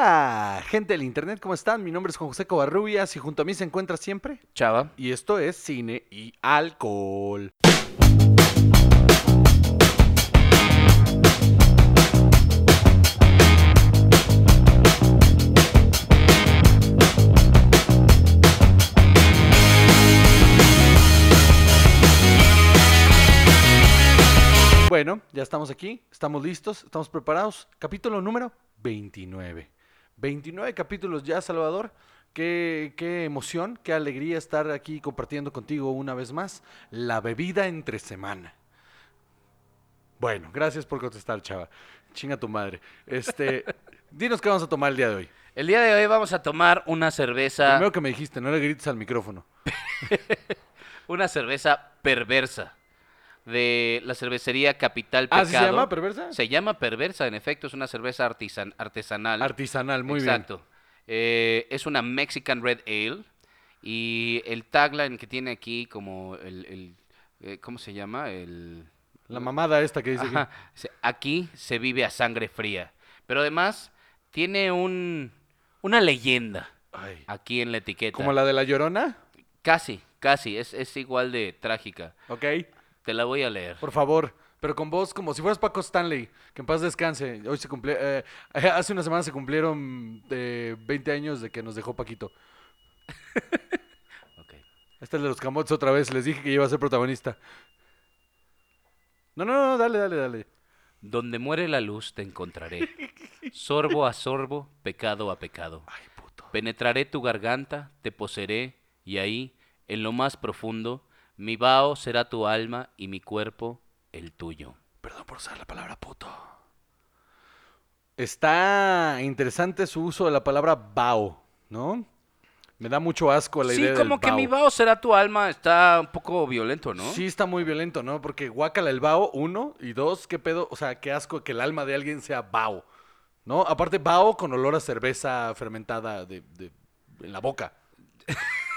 Hola, gente del internet, ¿cómo están? Mi nombre es Juan José Covarrubias y junto a mí se encuentra siempre. Chava. Y esto es Cine y Alcohol. Bueno, ya estamos aquí, estamos listos, estamos preparados. Capítulo número 29. 29 capítulos ya, Salvador. Qué, qué emoción, qué alegría estar aquí compartiendo contigo una vez más la bebida entre semana. Bueno, gracias por contestar, chava. Chinga tu madre. Este, dinos qué vamos a tomar el día de hoy. El día de hoy vamos a tomar una cerveza, Primero que me dijiste, no le grites al micrófono. una cerveza perversa de la cervecería Capital Ah, Pecado. ¿sí se llama perversa? Se llama perversa, en efecto, es una cerveza artisan- artesanal. Artesanal, muy Exacto. Eh, es una Mexican Red Ale y el tagline que tiene aquí como el, el- eh, ¿cómo se llama? El bien. La mamada esta que dice aquí. Ajá, aquí se vive a sangre fría. Pero además tiene un una leyenda Ay. aquí en la etiqueta. ¿Como la de la llorona? Casi, casi, es, es igual de trágica. Ok, Te la voy a leer. por favor. Pero con voz como si fueras Paco Stanley, que en paz descanse. Hoy se cumple, eh, hace una semana se cumplieron eh, 20 años de que nos dejó Paquito. Ok. Este es de los camotes otra vez, les dije que iba a ser protagonista. No, no, no, dale, dale, dale. Donde muere la luz te encontraré. Sorbo a sorbo, pecado a pecado. Ay, puto. Penetraré tu garganta, te poseeré, y ahí, en lo más profundo, mi vaho será tu alma y mi cuerpo el tuyo. Perdón por usar la palabra puto. Está interesante su uso de la palabra bao, ¿no? Me da mucho asco la sí, idea como del que bao. mi vaho será tu alma está un poco violento, ¿no? Sí, está muy violento, ¿no? Porque guácala el bao, uno, y dos, qué pedo, o sea, qué asco que el alma de alguien sea bao, ¿no? Aparte, bao con olor a cerveza fermentada de, de- en la boca.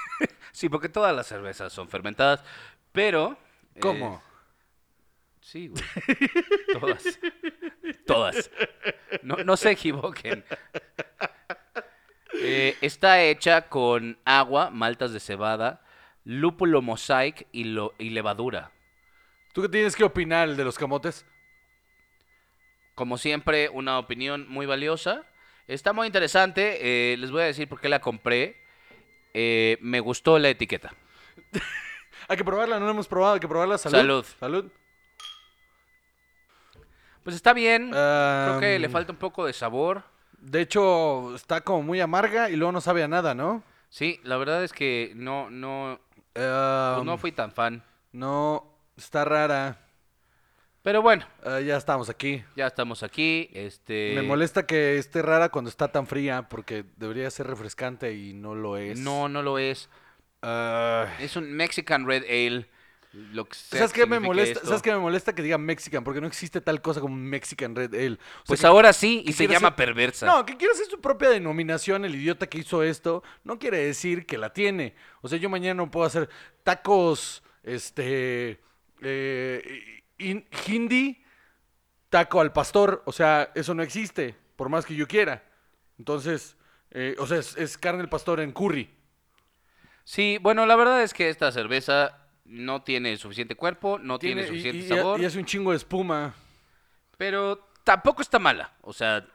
Sí, porque todas las cervezas son fermentadas, pero... eh, ¿Cómo? sí, güey. todas. Todas. No, no se equivoquen. Eh, está hecha con agua, maltas de cebada, lúpulo mosaic y, lo- y levadura. ¿Tú qué tienes que opinar de los camotes? Como siempre, una opinión muy valiosa. Está muy interesante. eh, les voy a decir por qué la compré. Eh, me gustó la etiqueta. Hay que probarla, no la hemos probado, hay que probarla. Salud. Salud. Salud. Pues está bien. Creo que le falta un poco de sabor. De hecho, está como muy amarga y luego no sabe a nada, ¿no? Sí, la verdad es que no, no, pues no fui tan fan. no, está rara. Pero bueno, Ah, ya estamos aquí. ya estamos aquí. Este. Me molesta que esté rara cuando está tan fría porque debería ser refrescante y no lo es. No, no lo es. Ah, Es un Mexican Red Ale. Lo que ¿Sabes qué me molesta? esto. ¿Sabes qué me molesta que diga Mexican? Porque no existe tal cosa como Mexican Red Ale. O sea, Pues que- ahora sí, y se llama ser- perversa. No, que quiere hacer su propia denominación, el idiota que hizo esto, no quiere decir que la tiene. O sea, yo mañana no puedo hacer tacos, este, eh, hin- hindi, taco al pastor. O sea, eso no existe, por más que yo quiera. Entonces, eh, o sea, es, es carne al pastor en curry. Sí, bueno, la verdad es que esta cerveza no tiene suficiente cuerpo, no tiene, suficiente y, sabor, y hace un chingo de espuma. pero tampoco está mala. O sea,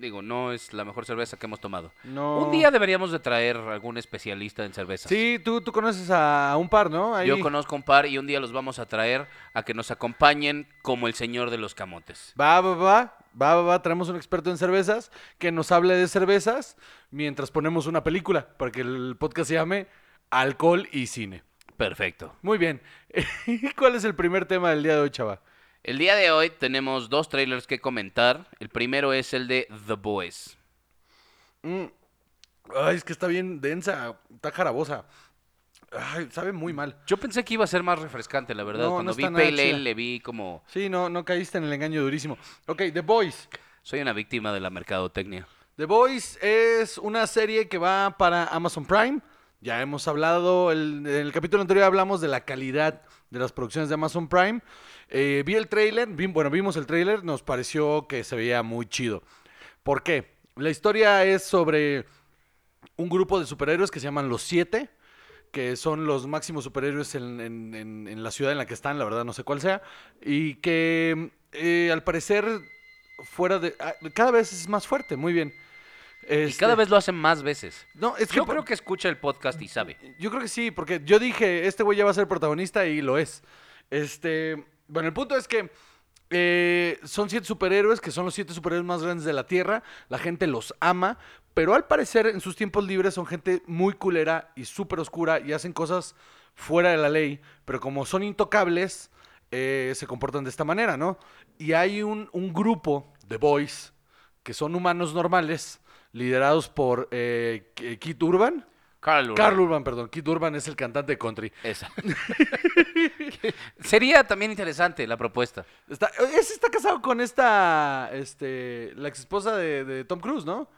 digo, no es la mejor cerveza que hemos tomado. No. Un día deberíamos de traer algún especialista en cervezas. Sí, tú, tú conoces a un par, ¿no? Ahí. Yo conozco un par y un día los vamos a traer a que nos acompañen como el señor de los camotes. Va, va, va, va, va, va, traemos un experto en cervezas que nos hable de cervezas mientras ponemos una película para que el podcast se llame Alcohol y Cine. Perfecto. Muy bien. ¿Cuál es el primer tema del día de hoy, chava? El día de hoy tenemos dos trailers que comentar. El primero es el de The Boys. Mm. Ay, es que está bien densa, está jarabosa. Ay, sabe muy mal. Yo pensé que iba a ser más refrescante, la verdad. No, Cuando no vi Pale Ale le vi como... Sí, no, no caíste en el engaño durísimo. Ok, The Boys. Soy una víctima de la mercadotecnia. The Boys es una serie que va para Amazon Prime. Ya hemos hablado, en el capítulo anterior hablamos de la calidad de las producciones de Amazon Prime. Eh, vi el trailer, bueno, vimos el trailer, nos pareció que se veía muy chido. ¿Por qué? La historia es sobre un grupo de superhéroes que se llaman los Siete, que son los máximos superhéroes en la ciudad en la que están, la verdad no sé cuál sea, y que eh, al parecer fuera de... ah, cada vez es más fuerte, muy bien. Y Este, cada vez lo hacen más veces. No, es que Yo creo que escucha el podcast y sabe. yo creo que sí, porque yo dije, este güey ya va a ser protagonista y lo es. Este, bueno, el punto es que eh, son siete superhéroes, que son los siete superhéroes más grandes de la Tierra. La gente los ama, pero al parecer en sus tiempos libres son gente muy culera y súper oscura y hacen cosas fuera de la ley, pero como son intocables, eh, se comportan de esta manera, ¿no? Y hay un, un grupo de boys que son humanos normales, liderados por eh, Kit Urban. Carl Urban. Carl Urban, perdón. Kid Urban es el cantante de country. Esa. Sería también interesante la propuesta. Está, ese está casado con esta, este, la ex esposa de, de Tom Cruise, ¿no?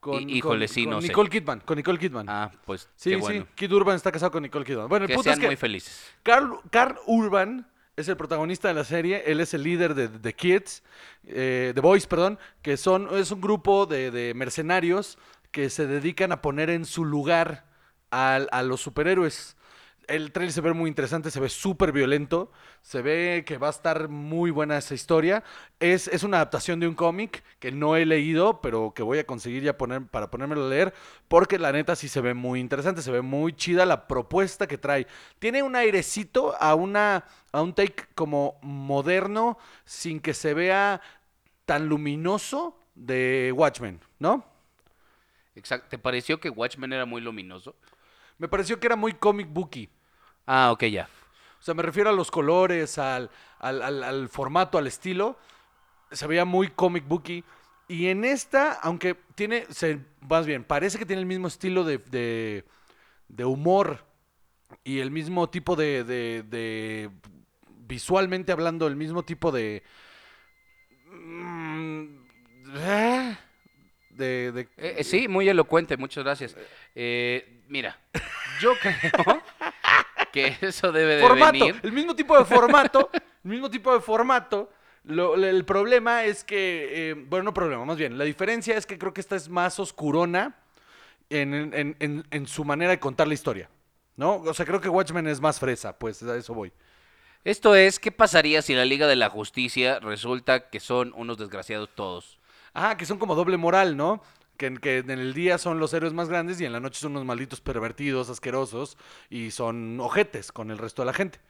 Con, Hí- híjole, con- sí, con no sé. Nicole Kidman, con Nicole Kidman. Ah, pues sí, qué sí, bueno. Kid Urban está casado con Nicole Kidman. Bueno, el Que punto sean es que muy felices. Carl, Carl Urban es el protagonista de la serie, él es el líder de The Kids, eh, Boys, perdón, que son, es un grupo de, de mercenarios que se dedican a poner en su lugar a, los superhéroes. El trailer se ve muy interesante, se ve súper violento, se ve que va a estar muy buena esa historia. Es, es una adaptación de un cómic que no he leído, pero que voy a conseguir ya poner, para ponérmelo a leer, porque la neta sí se ve muy interesante, se ve muy chida la propuesta que trae. Tiene un airecito a, una, a un take como moderno, sin que se vea tan luminoso de Watchmen, ¿no? Exacto. ¿Te pareció que Watchmen era muy luminoso? Me pareció que era muy comic booky. Ah, ok, ya. O sea, me refiero a los colores, al, al- al- al formato, al estilo. Se veía muy comic booky. Y en esta, aunque tiene, se, más bien, parece que tiene el mismo estilo de, de- de humor y el mismo tipo de, de- de- visualmente hablando, el mismo tipo de... mm, De, de- Eh, eh, sí, muy elocuente, muchas gracias. Eh, mira, yo creo que eso debe de formato, venir. el mismo tipo de formato, el mismo tipo de formato. Lo- el problema es que, eh, bueno, no problema, más bien, la diferencia es que creo que esta es más oscurona en, en- en- en su manera de contar la historia, ¿no? O sea, creo que Watchmen es más fresa, pues a eso voy. Esto es, ¿qué pasaría si la Liga de la Justicia resulta que son unos desgraciados todos? Ah, que son como doble moral, ¿no? Que, en- que en el día son los héroes más grandes y en la noche son unos malditos pervertidos, asquerosos y son ojetes con el resto de la gente.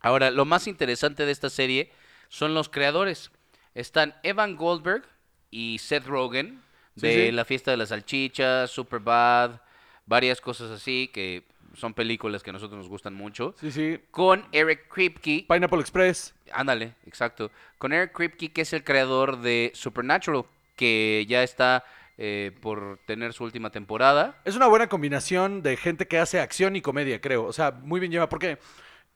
Ahora, lo más interesante de esta serie son los creadores. Están Evan Goldberg y Seth Rogen Sí, de sí. La Fiesta de las Salchichas, Superbad, varias cosas así que son películas que a nosotros nos gustan mucho. Sí, sí. Con Eric Kripke, Pineapple Express. ándale, exacto. Con Eric Kripke, que es el creador de Supernatural, que ya está eh, por tener su última temporada. Es una buena combinación de gente que hace acción y comedia, creo. O sea, muy bien lleva. Porque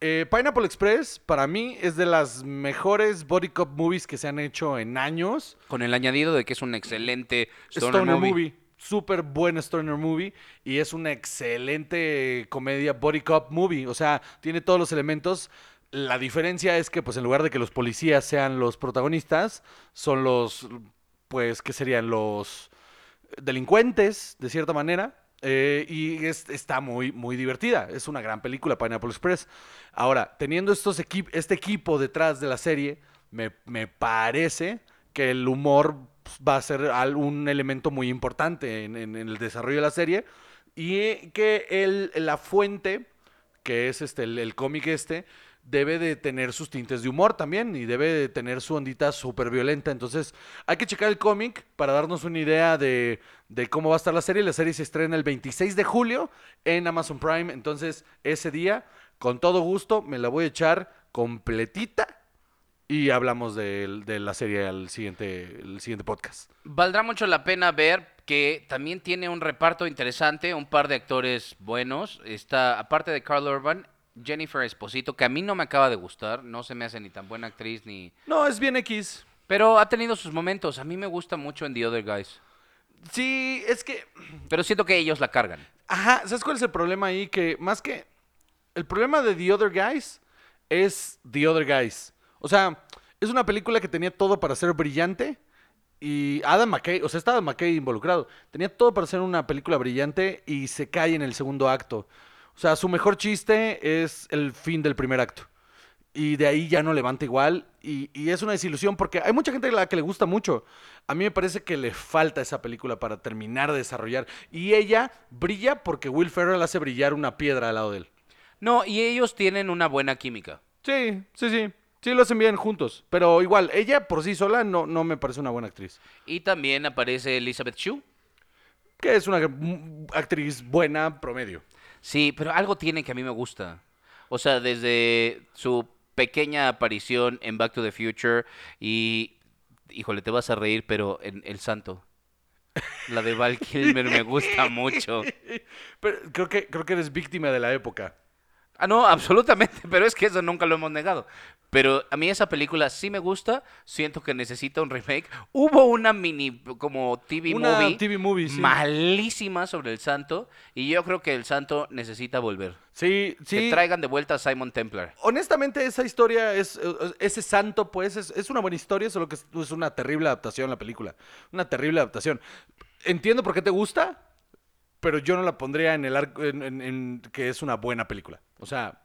eh, Pineapple Express, para mí, es de las mejores body cop movies que se han hecho en años. Con el añadido de que es un excelente stoner, Stoner, movie. movie. Súper buen Stoner movie. Y es una excelente comedia body cop movie. O sea, tiene todos los elementos. La diferencia es que, pues, en lugar de que los policías sean los protagonistas, son los, pues, ¿qué serían? Los delincuentes, de cierta manera. eh, y es- está muy, muy divertida. Es una gran película, Pineapple Express. Ahora, teniendo estos este equipo detrás de la serie, me, me parece que el humor pues, va a ser un elemento muy importante en, el desarrollo de la serie. Y que el, la fuente, que es este, el cómic este, debe de tener sus tintes de humor también y debe de tener su ondita súper violenta. Entonces, hay que checar el cómic para darnos una idea de, de cómo va a estar la serie. La serie se estrena el 26 de julio en Amazon Prime. Entonces, ese día, con todo gusto, me la voy a echar completita y hablamos de, de la serie al siguiente, el siguiente podcast. Valdrá mucho la pena ver que también tiene un reparto interesante, un par de actores buenos. Está, aparte de Carl Urban, Jennifer Esposito, que a mí no me acaba de gustar, no se me hace ni tan buena actriz ni... No, es bien X. Pero ha tenido sus momentos, a mí me gusta mucho en The Other Guys. Sí, es que Pero siento que ellos la cargan. Ajá, ¿sabes cuál es el problema ahí? Que más que. El problema de The Other Guys es The Other Guys. O sea, es una película que tenía todo para ser brillante Y Adam McKay, o sea, está Adam McKay involucrado. Tenía todo para ser una película brillante y se cae en el segundo acto. O sea, su mejor chiste es el fin del primer acto. Y de ahí ya no levanta igual. Y, y es una desilusión porque hay mucha gente a la que le gusta mucho. A mí me parece que le falta esa película para terminar de desarrollar. Y ella brilla porque Will Ferrell hace brillar una piedra al lado de él. No, y ellos tienen una buena química. Sí, sí, sí. Sí, lo hacen bien juntos. Pero igual, ella por sí sola no, no me parece una buena actriz. Y también aparece Elizabeth Shue. Que es una actriz buena, promedio. Sí, pero algo tiene que a mí me gusta. O sea, desde su pequeña aparición en Back to the Future y, híjole, te vas a reír, pero en El Santo. La de Val Kilmer me gusta mucho. Pero creo que, creo que eres víctima de la época. Ah, no, absolutamente, pero es que eso nunca lo hemos negado. Pero a mí esa película sí me gusta, siento que necesita un remake. Hubo una mini, como TV Una movie, TV movie, sí. malísima sobre el santo, y yo creo que el santo necesita volver. Sí, Que sí. traigan de vuelta a Simon Templar. Honestamente, esa historia es. eh, Ese santo, pues, es, es una buena historia, solo que es, es una terrible adaptación la película. Una terrible adaptación. Entiendo por qué te gusta, pero yo no la pondría en el arco. En, en- en que es una buena película. O sea,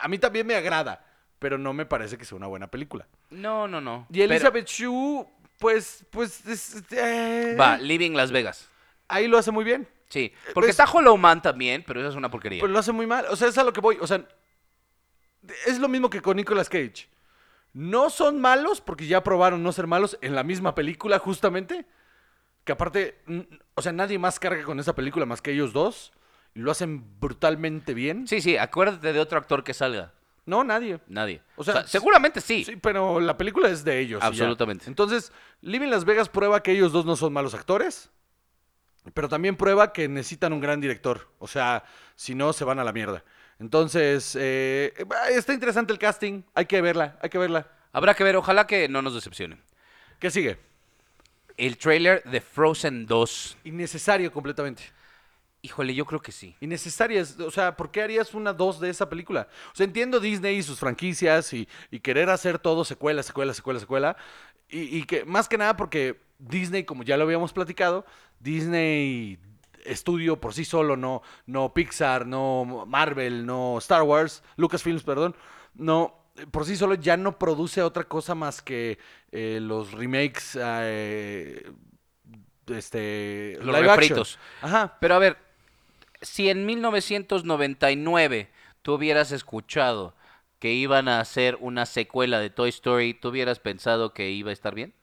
a mí también me agrada, pero no me parece que sea una buena película. No, no, no. Y Elizabeth Shue, pues. Pues. es- eh, va, Living Las Vegas. Ahí lo hace muy bien. Sí, porque pues- está Hollow Man también, pero esa es una porquería. Pero lo hace muy mal. O sea, es a lo que voy. O sea, es lo mismo que con Nicolas Cage. No son malos porque ya probaron no ser malos en la misma película, justamente. Que aparte, o sea, nadie más carga con esa película más que ellos dos. Y lo hacen brutalmente bien. Sí, sí, acuérdate de otro actor que salga. No, nadie. Nadie. O O sea, seguramente sí. Sí, pero la película es de ellos. Absolutamente. Entonces, Living Las Vegas prueba que ellos dos no son malos actores. Pero también prueba que necesitan un gran director. O sea, si no, se van a la mierda. Entonces, eh, está interesante el casting. Hay que verla, hay que verla. Habrá que ver, ojalá que no nos decepcione. ¿Qué sigue? El trailer de Frozen 2. Innecesario completamente. Híjole, yo creo que sí. Innecesaria. es- O sea, ¿por qué harías una 2 de esa película? O sea, entiendo Disney y sus franquicias y, y querer hacer todo secuela, secuela, secuela, secuela. Y, y que más que nada porque Disney, como ya lo habíamos platicado, Disney estudio por sí solo, no, no Pixar, no Marvel, no Star Wars, Lucasfilms, perdón, no, por sí solo ya no produce otra cosa más que eh, los remakes, eh, este, Los live action. refritos. Ajá. Pero a ver, si en 1999 tú hubieras escuchado que iban a hacer una secuela de Toy Story, ¿tú hubieras pensado que iba a estar bien?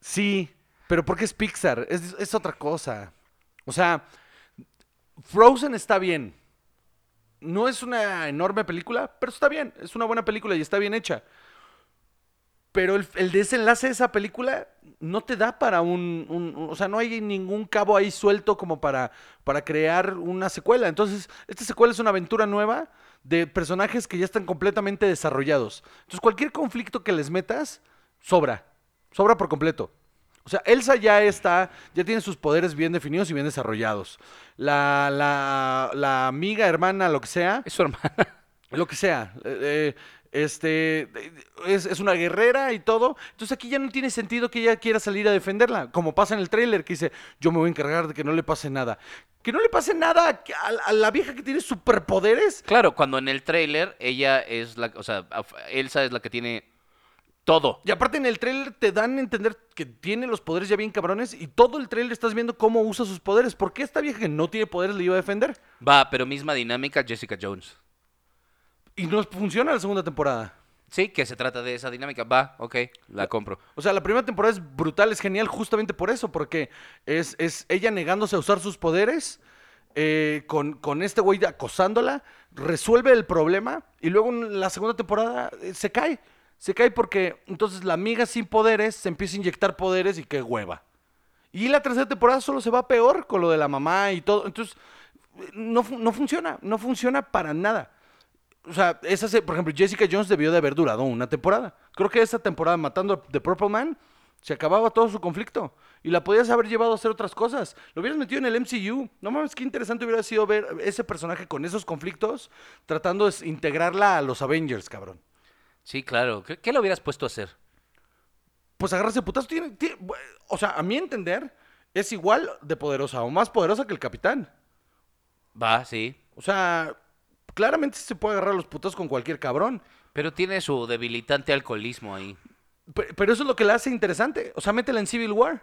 Sí, pero porque es Pixar, es, es otra cosa. O sea, Frozen está bien. No es una enorme película, pero está bien. Es una buena película y está bien hecha. Pero el, el desenlace de esa película no te da para un, un- un- O sea, no hay ningún cabo ahí suelto como para, para crear una secuela. Entonces, esta secuela es una aventura nueva de personajes que ya están completamente desarrollados. Entonces, cualquier conflicto que les metas, sobra. Sobra por completo. O sea, Elsa ya está, ya tiene sus poderes bien definidos y bien desarrollados. La, la, la amiga, hermana, lo que sea, Es su hermana. lo que sea. eh, eh, este es, es una guerrera y todo. Entonces aquí ya no tiene sentido que ella quiera salir a defenderla. Como pasa en el tráiler que dice, yo me voy a encargar de que no le pase nada. Que no le pase nada a, a la vieja que tiene superpoderes. Claro, cuando en el trailer ella es la, o sea, Elsa es la que tiene todo. Y aparte en el tráiler te dan a entender que tiene los poderes ya bien cabrones y todo el tráiler estás viendo cómo usa sus poderes. ¿Por qué esta vieja que no tiene poderes le iba a defender? Va, pero misma dinámica Jessica Jones. Y no funciona la segunda temporada. Sí, que se trata de esa dinámica. Va, ok, la compro. O sea, la primera temporada es brutal, es genial justamente por eso, porque es, es ella negándose a usar sus poderes, eh, con, con este güey acosándola, resuelve el problema y luego en la segunda temporada eh, se cae. Se cae porque entonces la amiga sin poderes se empieza a inyectar poderes y qué hueva. Y la tercera temporada solo se va peor con lo de la mamá y todo. Entonces, no, no funciona, no funciona para nada. O sea, esa por ejemplo, Jessica Jones debió de haber durado una temporada. Creo que esa temporada matando a The Purple Man se acababa todo su conflicto. Y la podías haber llevado a hacer otras cosas. Lo hubieras metido en el MCU. No mames, qué interesante hubiera sido ver ese personaje con esos conflictos tratando de integrarla a los Avengers, cabrón. Sí, claro. ¿Qué, qué le hubieras puesto a hacer? pues agarrarse putazo. Tiene, tiene- o sea, a mi entender, es igual de poderosa o más poderosa que el capitán. Va, sí. O sea, claramente se puede agarrar los putazos con cualquier cabrón. Pero tiene su debilitante alcoholismo ahí. Pe- Pero eso es lo que la hace interesante. O sea, métela en Civil War.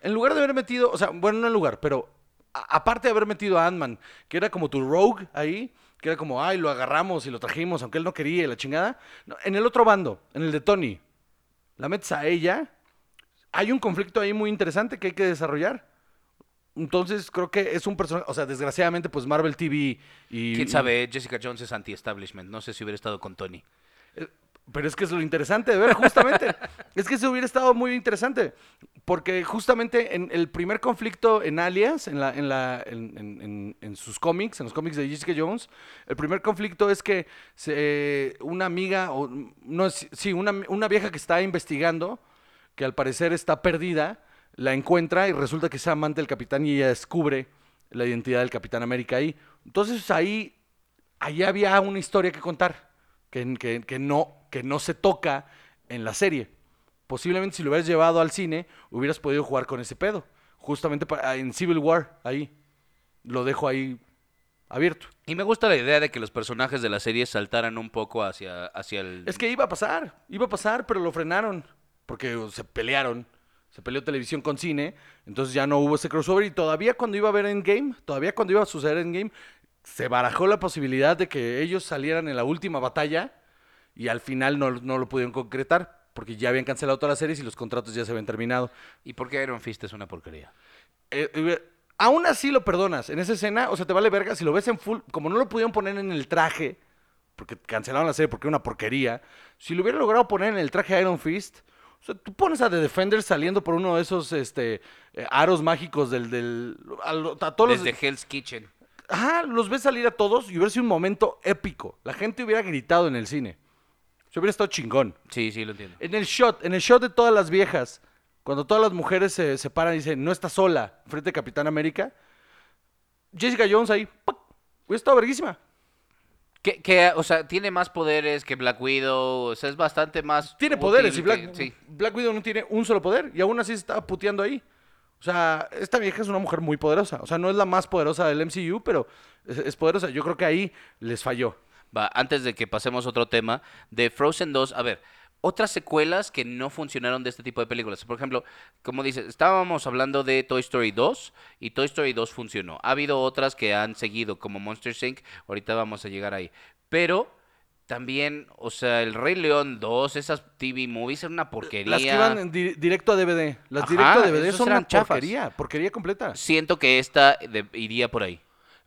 En lugar de haber metido, o sea, bueno, no en lugar, pero a- aparte de haber metido a Ant-Man, que era como tu rogue ahí, que era como, ay, lo agarramos y lo trajimos, aunque él no quería la chingada. No, en el otro bando, en el de Tony, la metes a ella, hay un conflicto ahí muy interesante que hay que desarrollar. Entonces creo que es un personaje, o sea, desgraciadamente pues Marvel TV y... Quién sabe, Jessica Jones es anti-establishment. No sé si hubiera estado con Tony. Pero es que es lo interesante de ver, justamente. es que eso hubiera estado muy interesante. Porque justamente en el primer conflicto en Alias, en, la, en, la, en, en- en- en sus cómics, en los cómics de Jessica Jones, el primer conflicto es que se- una amiga, o no sí, una, una vieja que está investigando, que al parecer está perdida, la encuentra y resulta que es amante del capitán y ella descubre la identidad del Capitán América ahí. Entonces ahí ahí había una historia que contar que, que- que no, que no se toca en la serie. Posiblemente si lo hubieras llevado al cine, hubieras podido jugar con ese pedo. Justamente pa- en Civil War, ahí. Lo dejo ahí abierto. Y me gusta la idea de que los personajes de la serie saltaran un poco hacia, hacia el... Es que iba a pasar, iba a pasar, pero lo frenaron. Porque se pelearon. Se peleó televisión con cine. Entonces ya no hubo ese crossover. Y todavía cuando iba a ver Endgame, todavía cuando iba a suceder Endgame, se barajó la posibilidad de que ellos salieran en la última batalla. Y al final no, no lo pudieron concretar. Porque ya habían cancelado todas las series y los contratos ya se habían terminado. ¿Y por qué Iron Fist es una porquería? Eh, eh, aún así lo perdonas. En esa escena, o sea, te vale verga. Si lo ves en full, como no lo pudieron poner en el traje, porque cancelaron la serie porque era una porquería. Si lo hubieran logrado poner en el traje Iron Fist, o sea, tú pones a The Defender saliendo por uno de esos este, eh, aros mágicos del. del a, lo- a todos los- Desde Hell's Kitchen. Ajá, los ves salir a todos y hubiera sido un momento épico. La gente hubiera gritado en el cine. Se hubiera estado chingón. Sí, sí, lo entiendo. En el shot, en el shot de todas las viejas, cuando todas las mujeres se separan y dicen, no está sola, frente a Capitán América, Jessica Jones ahí, ¡pac! hubiera estado verguísima. Que, que, o sea, tiene más poderes que Black Widow. O sea, es bastante más. Tiene poderes y que- Black, sí. Black Widow no tiene un solo poder y aún así se estaba puteando ahí. O sea, esta vieja es una mujer muy poderosa. O sea, no es la más poderosa del MCU, pero es, es poderosa. Yo creo que ahí les falló. Va, antes de que pasemos a otro tema, de Frozen 2, a ver, otras secuelas que no funcionaron de este tipo de películas. Por ejemplo, como dices, estábamos hablando de Toy Story 2 y Toy Story 2 funcionó. Ha habido otras que han seguido, como Monster Inc. Ahorita vamos a llegar ahí. Pero también, o sea, El Rey León 2, esas TV movies eran una porquería. Las que iban di- directo a DVD. Las Ajá, directo a DVD son una chafas. porquería. Porquería completa. Siento que esta de- iría por ahí.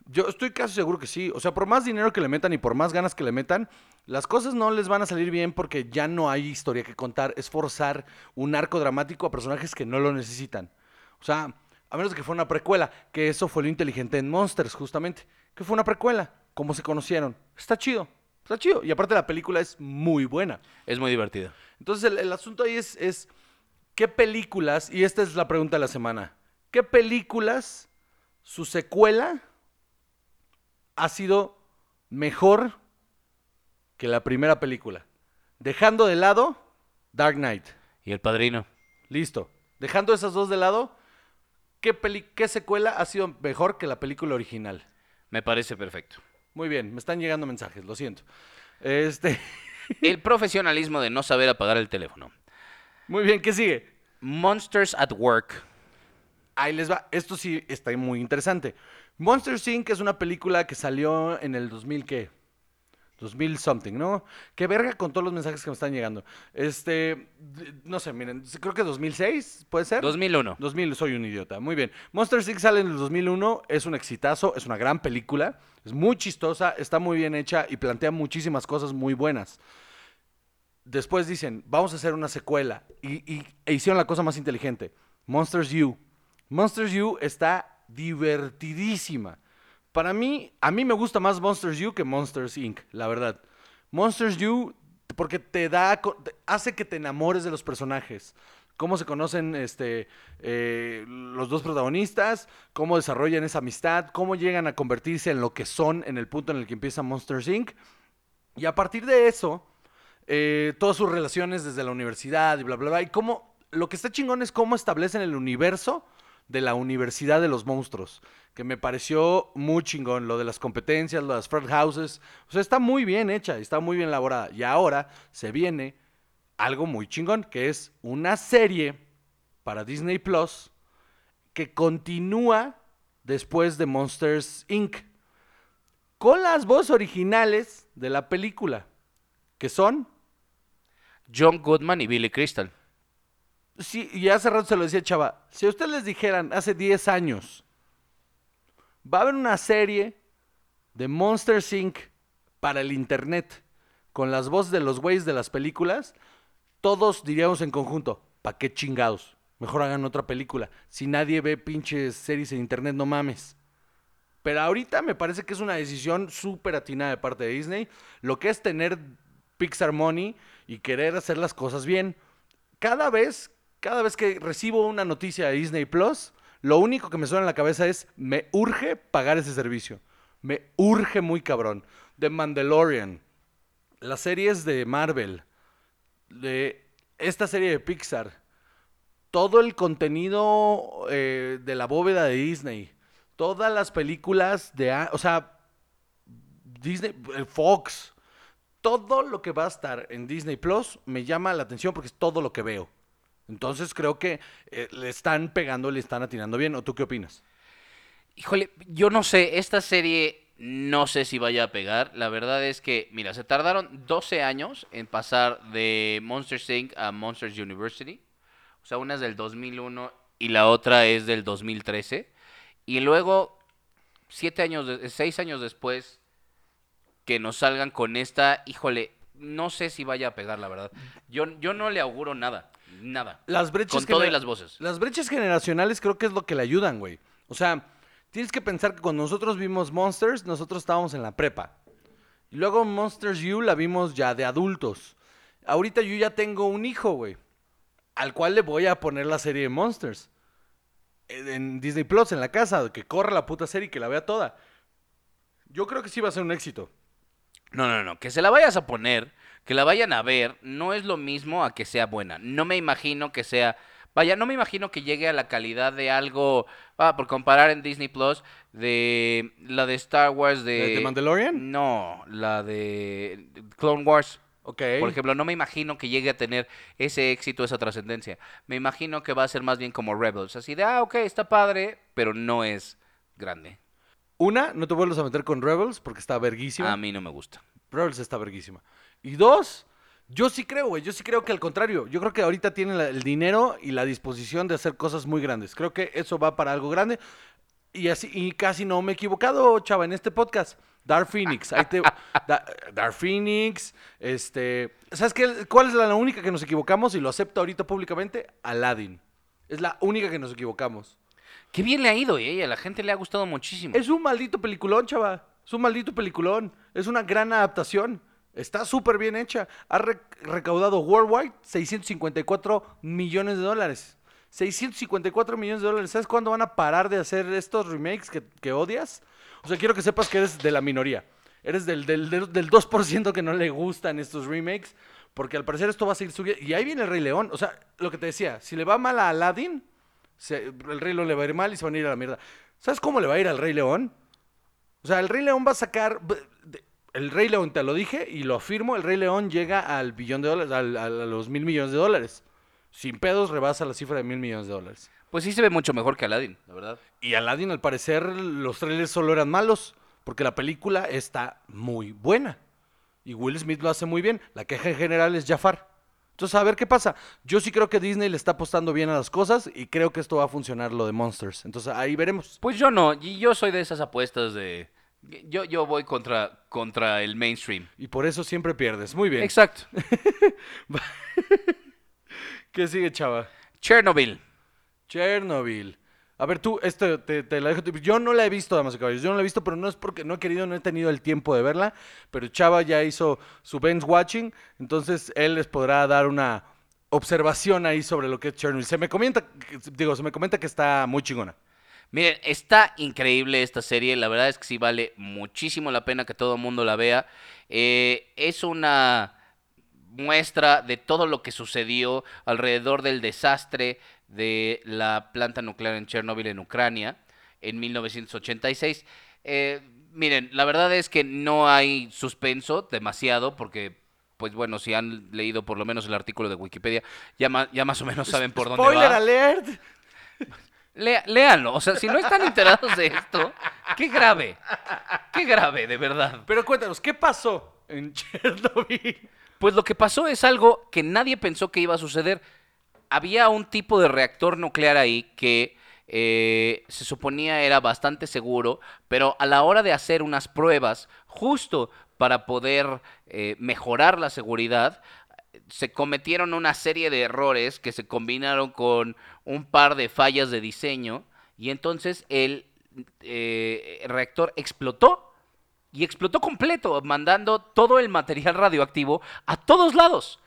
Yo estoy casi seguro que sí. O sea, por más dinero que le metan y por más ganas que le metan, las cosas no les van a salir bien porque ya no hay historia que contar. Es forzar un arco dramático a personajes que no lo necesitan. O sea, a menos que fuera una precuela, que eso fue lo inteligente en Monsters, justamente. Que fue una precuela, cómo se conocieron. Está chido, está chido. Y aparte la película es muy buena. Es muy divertido. Entonces el, el asunto ahí es, es, ¿qué películas, y esta es la pregunta de la semana, ¿qué películas, su secuela, ha sido mejor que la primera película? Dejando de lado Dark Knight. Y El Padrino. Listo. Dejando esas dos de lado, ¿qué, peli- qué secuela ha sido mejor que la película original? Me parece perfecto. Muy bien, me están llegando mensajes, lo siento. Este, El profesionalismo de no saber apagar el teléfono. muy bien, ¿qué sigue? Monsters at Work. Ahí les va. Esto sí está muy interesante. Monster Inc. es una película que salió en el 2000, ¿qué? 2000 something, ¿no? Qué verga con todos los mensajes que me están llegando. Este, no sé, miren, creo que 2006, ¿puede ser? 2001. 2000, soy un idiota. Muy bien. Monster Inc. sale en el 2001, es un exitazo, es una gran película, es muy chistosa, está muy bien hecha y plantea muchísimas cosas muy buenas. Después dicen, vamos a hacer una secuela y, y- e hicieron la cosa más inteligente. Monsters U. Monsters U está divertidísima. Para mí, a mí me gusta más Monsters U que Monsters Inc., la verdad. Monsters U, porque te da, hace que te enamores de los personajes. Cómo se conocen este, eh, los dos protagonistas, cómo desarrollan esa amistad, cómo llegan a convertirse en lo que son en el punto en el que empieza Monsters Inc. Y a partir de eso, eh, todas sus relaciones desde la universidad y bla, bla, bla. Y cómo, lo que está chingón es cómo establecen el universo de la Universidad de los Monstruos, que me pareció muy chingón, lo de las competencias, lo de las frat houses, o sea, está muy bien hecha, está muy bien elaborada. Y ahora se viene algo muy chingón, que es una serie para Disney Plus que continúa después de Monsters Inc. con las voces originales de la película, que son John Goodman y Billy Crystal. Sí, y hace rato se lo decía Chava, si a ustedes les dijeran hace 10 años, va a haber una serie de Monster Inc. para el internet, con las voces de los güeyes de las películas, todos diríamos en conjunto, ¿pa' qué chingados? Mejor hagan otra película. Si nadie ve pinches series en internet, no mames. Pero ahorita me parece que es una decisión súper atinada de parte de Disney. Lo que es tener Pixar Money y querer hacer las cosas bien. Cada vez cada vez que recibo una noticia de Disney Plus, lo único que me suena en la cabeza es, me urge pagar ese servicio. Me urge muy cabrón. The Mandalorian, las series de Marvel, de esta serie de Pixar, todo el contenido eh, de la bóveda de Disney, todas las películas de, o sea, Disney, Fox, todo lo que va a estar en Disney Plus me llama la atención porque es todo lo que veo. Entonces creo que eh, le están pegando, le están atinando bien. ¿O tú qué opinas? Híjole, yo no sé, esta serie no sé si vaya a pegar. La verdad es que, mira, se tardaron 12 años en pasar de Monsters Inc. a Monsters University. O sea, una es del 2001 y la otra es del 2013. Y luego, siete años, de, seis años después, que nos salgan con esta, híjole, no sé si vaya a pegar, la verdad. Yo, yo no le auguro nada. Nada. Las brechas Con todo y las voces. Las brechas generacionales creo que es lo que le ayudan, güey. O sea, tienes que pensar que cuando nosotros vimos Monsters, nosotros estábamos en la prepa. Y luego Monsters U la vimos ya de adultos. Ahorita yo ya tengo un hijo, güey. Al cual le voy a poner la serie de Monsters. En Disney Plus, en la casa, que corra la puta serie y que la vea toda. Yo creo que sí va a ser un éxito. No, no, no. Que se la vayas a poner que la vayan a ver no es lo mismo a que sea buena. No me imagino que sea... Vaya, no me imagino que llegue a la calidad de algo, ah, por comparar en Disney Plus, de la de Star Wars de... ¿De Mandalorian? No, la de Clone Wars. Ok. Por ejemplo, no me imagino que llegue a tener ese éxito, esa trascendencia. Me imagino que va a ser más bien como Rebels. Así de, ah, ok, está padre, pero no es grande. Una, no te vuelvas a meter con Rebels porque está verguísima. A mí no me gusta. Rebels está verguísima. Y dos, yo sí creo, güey. Yo sí creo que al contrario. Yo creo que ahorita tienen la- el dinero y la disposición de hacer cosas muy grandes. Creo que eso va para algo grande. Y así, y casi no me he equivocado, chava, en este podcast. Dark Phoenix. Ahí te- Da- Dark Phoenix. Este. ¿Sabes qué? ¿Cuál es la única que nos equivocamos? Y lo acepto ahorita públicamente. Aladdin. Es la única que nos equivocamos. Qué bien le ha ido, ¿eh? A la gente le ha gustado muchísimo. Es un maldito peliculón, chava. Es un maldito peliculón. Es una gran adaptación. Está súper bien hecha. Ha re- recaudado worldwide 654 millones de dólares. 654 millones de dólares. ¿Sabes cuándo van a parar de hacer estos remakes que, odias? O sea, quiero que sepas que eres de la minoría. Eres del, del, del, del 2% que no le gustan estos remakes. Porque al parecer esto va a seguir subiendo. Y ahí viene el Rey León. O sea, lo que te decía. Si le va mal a Aladdin, el Rey León le va a ir mal y se van a ir a la mierda. ¿Sabes cómo le va a ir al Rey León? O sea, el Rey León va a sacar. El Rey León, te lo dije y lo afirmo, el Rey León llega al billón de dólares, al- a los mil millones de dólares. Sin pedos rebasa la cifra de mil millones de dólares. Pues sí se ve mucho mejor que Aladdin, la verdad. Y Aladdin, al parecer, los trailers solo eran malos, porque la película está muy buena. Y Will Smith lo hace muy bien. La queja en general es Jafar. Entonces, a ver qué pasa. Yo sí creo que Disney le está apostando bien a las cosas y creo que esto va a funcionar lo de Monsters. Entonces, ahí veremos. Pues yo no, y yo soy de esas apuestas de... Yo, yo voy contra, contra el mainstream. Y por eso siempre pierdes. Muy bien. Exacto. ¿Qué sigue, chava? Chernobyl. Chernobyl. A ver, tú, este, te, te la dejo. Yo no la he visto, damas y caballeros. Yo no la he visto, pero no es porque no he querido, no he tenido el tiempo de verla. Pero Chava ya hizo su bench watching. Entonces, él les podrá dar una observación ahí sobre lo que es Chernobyl. Se me comenta, digo, se me comenta que está muy chingona. Miren, está increíble esta serie. La verdad es que sí vale muchísimo la pena que todo el mundo la vea. Eh, es una muestra de todo lo que sucedió alrededor del desastre de la planta nuclear en Chernobyl en Ucrania en 1986. Eh, miren, la verdad es que no hay suspenso demasiado porque pues bueno, si han leído por lo menos el artículo de Wikipedia, ya, ma- ya más o menos saben por dónde Spoiler va. alert. Lea- léanlo, o sea, si no están enterados de esto, qué grave, qué grave, de verdad. Pero cuéntanos, ¿qué pasó en Chernobyl? Pues lo que pasó es algo que nadie pensó que iba a suceder. Había un tipo de reactor nuclear ahí que eh, se suponía era bastante seguro, pero a la hora de hacer unas pruebas, justo para poder eh, mejorar la seguridad, se cometieron una serie de errores que se combinaron con un par de fallas de diseño y entonces el eh, reactor explotó y explotó completo, mandando todo el material radioactivo a todos lados.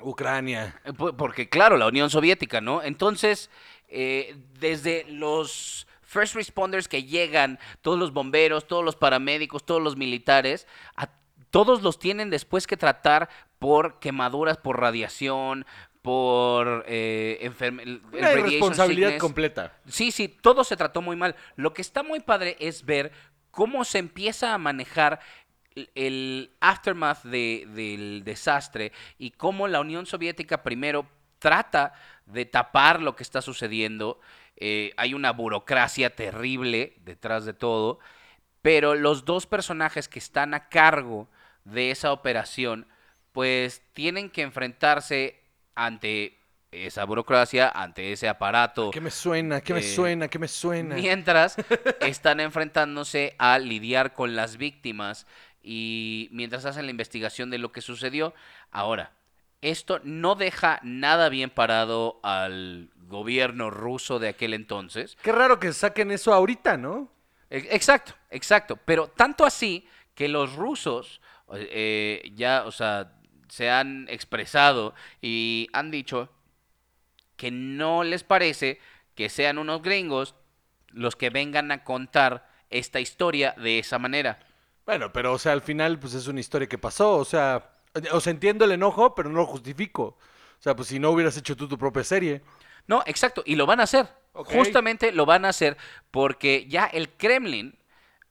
Ucrania. Eh, po- Porque, claro, la Unión Soviética, ¿no? Entonces, eh, desde los first responders que llegan, todos los bomberos, todos los paramédicos, todos los militares, a todos los tienen después que tratar por quemaduras, por radiación, por eh, Una irresponsabilidad sickness. completa. Sí, sí, todo se trató muy mal. Lo que está muy padre es ver cómo se empieza a manejar el- el aftermath de- del desastre y cómo la Unión Soviética primero trata de tapar lo que está sucediendo. Eh, hay una burocracia terrible detrás de todo, pero los dos personajes que están a cargo de esa operación, pues tienen que enfrentarse ante esa burocracia, ante ese aparato. ¿Qué me suena? ¿Qué me Eh, suena? ¿Qué me suena? Mientras están enfrentándose a lidiar con las víctimas y mientras hacen la investigación de lo que sucedió. Ahora, esto no deja nada bien parado al gobierno ruso de aquel entonces. Qué raro que saquen eso ahorita, ¿no? E- Exacto, exacto. Pero tanto así que los rusos eh, ya, o sea, se han expresado y han dicho que no les parece que sean unos gringos los que vengan a contar esta historia de esa manera. Bueno, pero o sea, al final pues es una historia que pasó, o sea, o sea, entiendo el enojo, pero no lo justifico. O sea, pues si no hubieras hecho tú tu propia serie. No, exacto, y lo van a hacer. Justamente lo van a hacer porque ya el Kremlin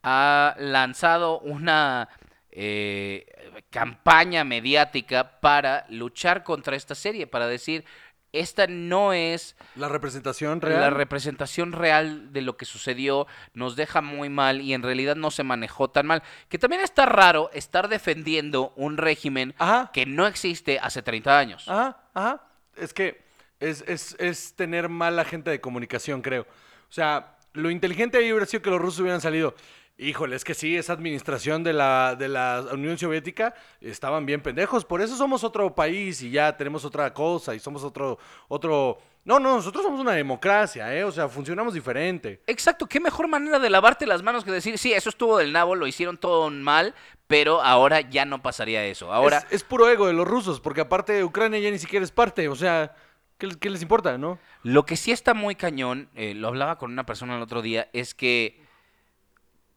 ha lanzado una eh, campaña mediática para luchar contra esta serie, para decir, esta no es La representación real. la representación real de lo que sucedió, nos deja muy mal y en realidad no se manejó tan mal. Que también está raro estar defendiendo un régimen Ajá. que no existe hace 30 años. Ajá, ajá. Es que es, es, es tener mala gente de comunicación, creo. O sea, lo inteligente ahí hubiera sido que los rusos hubieran salido. Híjole, es que sí, esa administración de la, de la Unión Soviética estaban bien pendejos. Por eso somos otro país y ya tenemos otra cosa y somos otro, otro... No, no, nosotros somos una democracia, ¿eh? O sea, funcionamos diferente. Exacto, qué mejor manera de lavarte las manos que decir, sí, eso estuvo del nabo, lo hicieron todo mal, pero ahora ya no pasaría eso. Ahora, Es, es puro ego de los rusos, porque aparte Ucrania ya ni siquiera es parte. O sea, ¿qué, qué les importa, no? Lo que sí está muy cañón, eh, lo hablaba con una persona el otro día, es que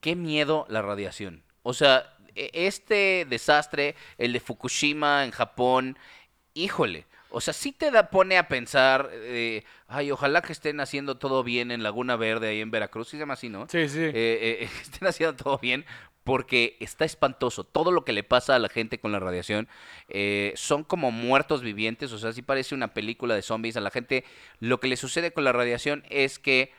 qué miedo la radiación. O sea, e- este desastre, el de Fukushima en Japón, híjole. O sea, sí te da, pone a pensar, eh, ay, ojalá que estén haciendo todo bien en Laguna Verde, ahí en Veracruz, sí se llama así, ¿no? Sí, sí. Eh, eh, estén haciendo todo bien porque está espantoso. Todo lo que le pasa a la gente con la radiación eh, son como muertos vivientes. O sea, sí parece una película de zombies. A la gente lo que le sucede con la radiación es que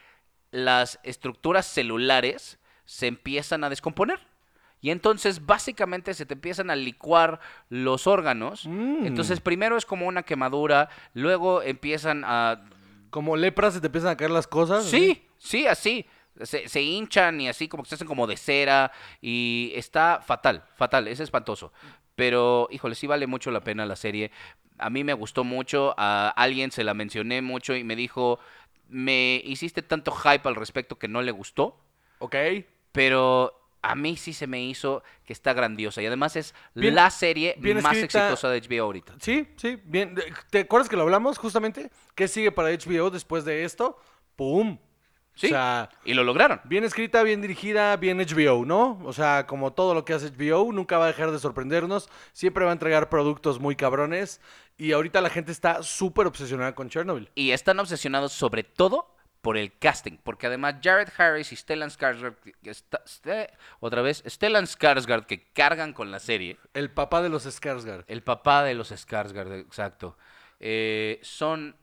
las estructuras celulares se empiezan a descomponer. Y entonces básicamente se te empiezan a licuar los órganos. Mm. Entonces primero es como una quemadura, luego empiezan a Como lepra se te empiezan a caer las cosas. Sí, sí, así. Se, se hinchan y así como que se hacen como de cera y está fatal, fatal, es espantoso. Pero, híjole, sí vale mucho la pena la serie. A mí me gustó mucho, a alguien se la mencioné mucho y me dijo, me hiciste tanto hype al respecto que no le gustó, Ok. Pero a mí sí se me hizo que está grandiosa y además es Bien- la serie más escrita. exitosa de HBO ahorita. Sí, sí, bien. ¿Te acuerdas que lo hablamos justamente? ¿Qué sigue para HBO después de esto? ¡Pum! Sí. O sea, Y lo lograron. bien escrita, bien dirigida, bien HBO, ¿no? O sea, como todo lo que hace HBO, nunca va a dejar de sorprendernos. Siempre va a entregar productos muy cabrones. Y ahorita la gente está súper obsesionada con Chernobyl. Y están obsesionados sobre todo por el casting, porque además Jared Harris y Stellan Skarsgård, este- otra vez, Stellan Skarsgård que cargan con la serie, El papá de los Skarsgård. el papá de los Skarsgård, exacto, eh, son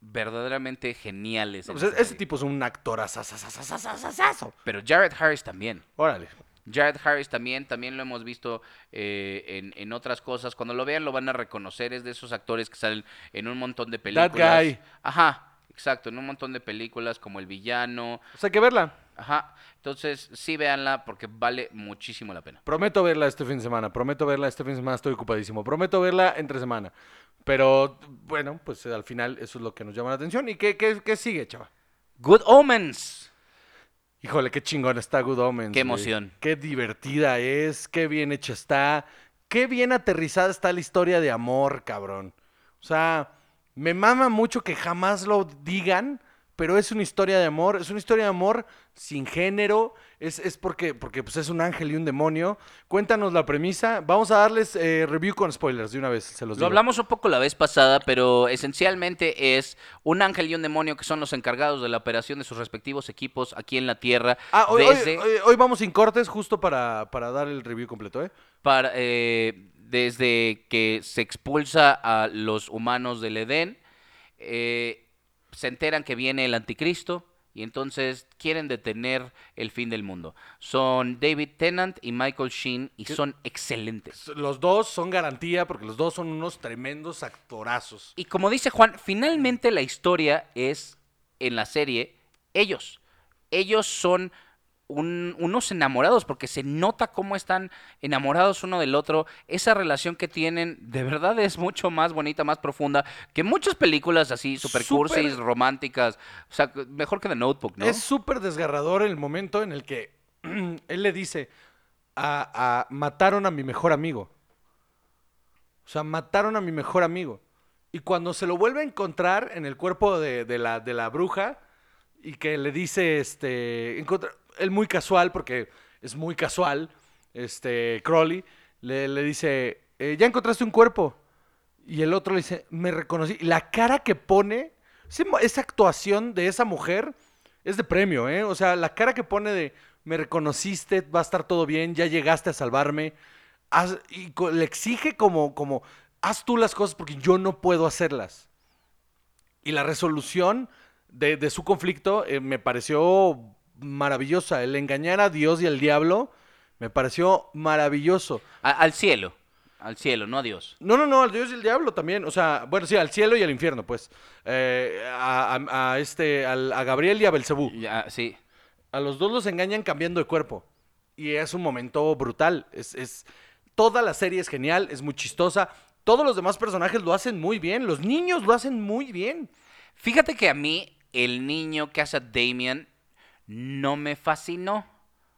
verdaderamente geniales. Pues ese serie. tipo es un actor asasasasasasasasasazo. Pero Jared Harris también. Órale. Jared Harris también, también lo hemos visto eh, en, en otras cosas. Cuando lo vean lo van a reconocer. Es de esos actores que salen en un montón de películas. guy. Ajá, exacto, en un montón de películas como El Villano. O sea, hay que verla. Ajá, entonces sí véanla porque vale muchísimo la pena. Prometo verla este fin de semana. Prometo verla este fin de semana. Estoy ocupadísimo. Prometo verla entre semana. Pero bueno, pues al final eso es lo que nos llama la atención. ¿Y qué, qué, qué sigue, chava? Good Omens. Híjole, qué chingón está Good Omens. Qué güey. emoción. Qué divertida es, qué bien hecha está, qué bien aterrizada está la historia de amor, cabrón. O sea, me mama mucho que jamás lo digan, pero es una historia de amor, es una historia de amor sin género, es, es porque, porque pues es un ángel y un demonio. Cuéntanos la premisa, vamos a darles eh, review con spoilers de una vez, se los Lo digo. hablamos un poco la vez pasada, pero esencialmente es un ángel y un demonio que son los encargados de la operación de sus respectivos equipos aquí en la Tierra. Ah, hoy, hoy- desde, hoy- hoy vamos sin cortes justo para, para dar el review completo, ¿eh? para, eh, desde que se expulsa a los humanos del Edén, eh, se enteran que viene el anticristo y entonces quieren detener el fin del mundo. Son David Tennant y Michael Sheen y son excelentes. Los dos son garantía porque los dos son unos tremendos actorazos. Y como dice Juan, finalmente la historia es en la serie ellos. Ellos son un- unos enamorados porque se nota cómo están enamorados uno del otro. Esa relación que tienen de verdad es mucho más bonita, más profunda que muchas películas así super cursis, románticas. O sea, mejor que The Notebook, ¿no? Es súper desgarrador el momento en el que él le dice, a, a- mataron a mi mejor amigo. O sea, mataron a mi mejor amigo. Y cuando se lo vuelve a encontrar en el cuerpo de, de la, de la bruja y que le dice, este, encontra- él muy casual, porque es muy casual, este, Crowley, le, dice, "Eh, ya encontraste un cuerpo. Y el otro le dice, me reconocí. La cara que pone, esa actuación de esa mujer es de premio, ¿eh? O sea, la cara que pone de, me reconociste, va a estar todo bien, ya llegaste a salvarme. Haz- y le exige como, como, haz tú las cosas porque yo no puedo hacerlas. Y la resolución de, de su conflicto eh, me pareció maravillosa. El engañar a Dios y al diablo me pareció maravilloso. A- al cielo, al cielo, no a Dios. No, no, no, al Dios y el diablo también. O sea, bueno, sí, al cielo y al infierno, pues. Eh, a, a- a este, al- a Gabriel y a Belcebú. Sí. A los dos los engañan cambiando de cuerpo. Y es un momento brutal. Es, es- toda la serie es genial, es muy chistosa. Todos los demás personajes lo hacen muy bien. Los niños lo hacen muy bien. Fíjate que a mí el niño que hace a Damien no me fascinó.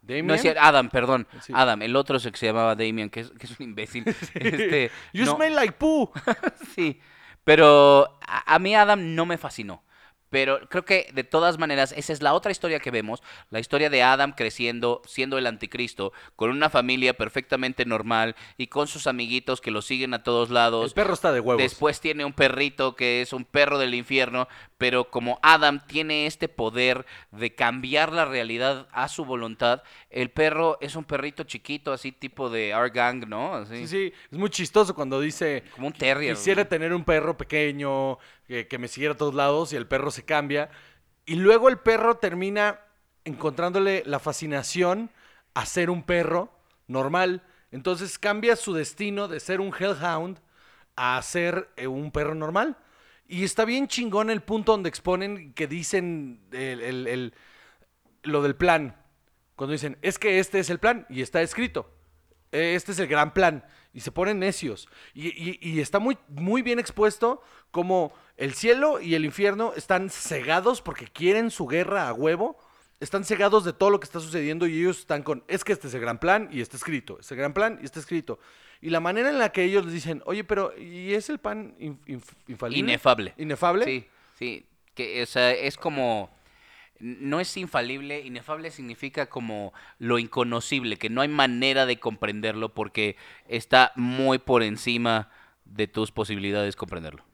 Damien. No es cierto, Adam, perdón. Sí. Adam, el otro que se llamaba Damien, que es, que es un imbécil. Este, you no, smell like poo. sí, pero a, a mí Adam no me fascinó. Pero creo que de todas maneras, esa es la otra historia que vemos, la historia de Adam creciendo, siendo el anticristo, con una familia perfectamente normal y con sus amiguitos que lo siguen a todos El lados. perro está de huevos. Después tiene un perrito que es un perro del infierno, pero como Adam tiene este poder de cambiar la realidad a su voluntad, el perro es un perrito chiquito, así tipo de our gang, ¿no? Así, Sí, sí, es muy chistoso cuando dice, Como un terrier. quisiera tener un perro pequeño, que, me siguiera a todos lados y el perro se cambia. Y luego el perro termina encontrándole la fascinación a ser un perro normal. Entonces cambia su destino de ser un hellhound a ser eh, un perro normal. Y está bien chingón el punto donde exponen que dicen el- el- lo del plan. Cuando dicen, es que este es el plan y está escrito. Eh, Este es el gran plan. Y se ponen necios. Y, y- y está muy, muy bien expuesto como el cielo y el infierno están cegados porque quieren su guerra a huevo. Están cegados de todo lo que está sucediendo y ellos están con, es que este es el gran plan y está escrito. Es el gran plan y está escrito. Y la manera en la que ellos les dicen, oye, pero ¿y es el pan inf- inf- infalible? Inefable. Inefable. Sí, sí. Que, o sea, es como. No es infalible, inefable significa como lo inconocible, que no hay manera de comprenderlo porque está muy por encima de tus posibilidades comprenderlo.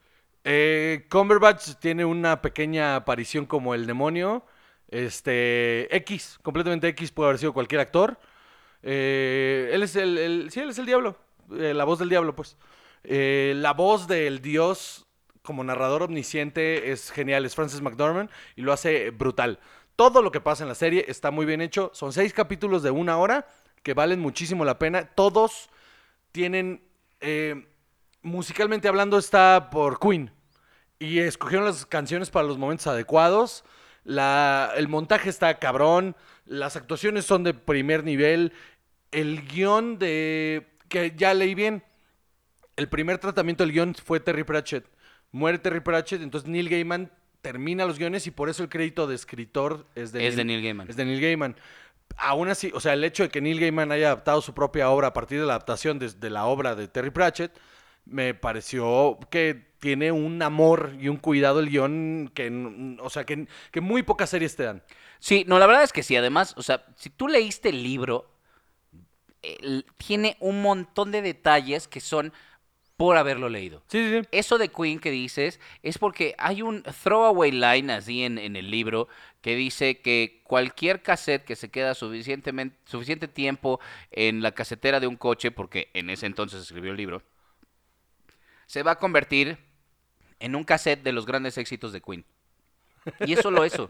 Eh, Cumberbatch tiene una pequeña aparición como el demonio. Este. X, completamente X, puede haber sido cualquier actor. Eh, él es el, Sí, él es el diablo. eh, la voz del diablo, pues. Eh, la voz del dios como narrador omnisciente es genial. Es Francis McDormand y lo hace brutal. Todo lo que pasa en la serie está muy bien hecho. Son seis capítulos de una hora que valen muchísimo la pena. Todos tienen. eh, musicalmente hablando, está por Queen. Y escogieron las canciones para los momentos adecuados. La, el montaje está cabrón. Las actuaciones son de primer nivel. El guion de. que ya leí bien. El primer tratamiento del guion fue Terry Pratchett. Muere Terry Pratchett, entonces Neil Gaiman termina los guiones y por eso el crédito de escritor es de, Es de Neil Gaiman. Es de Neil Gaiman. Aún así, o sea, el hecho de que Neil Gaiman haya adaptado su propia obra a partir de la adaptación de, de la obra de Terry Pratchett, me pareció que tiene un amor y un cuidado el guion que, o sea, que, que muy pocas series te dan. Sí, no, la verdad es que sí. Además, o sea, si tú leíste el libro, tiene un montón de detalles que son por haberlo leído. Sí, sí, sí. Eso de Queen que dices es porque hay un throwaway line así en, en el libro que dice que cualquier cassette que se queda suficientemente, suficiente tiempo en la casetera de un coche, porque en ese entonces escribió el libro, se va a convertir en un cassette de los grandes éxitos de Queen. Y es solo eso.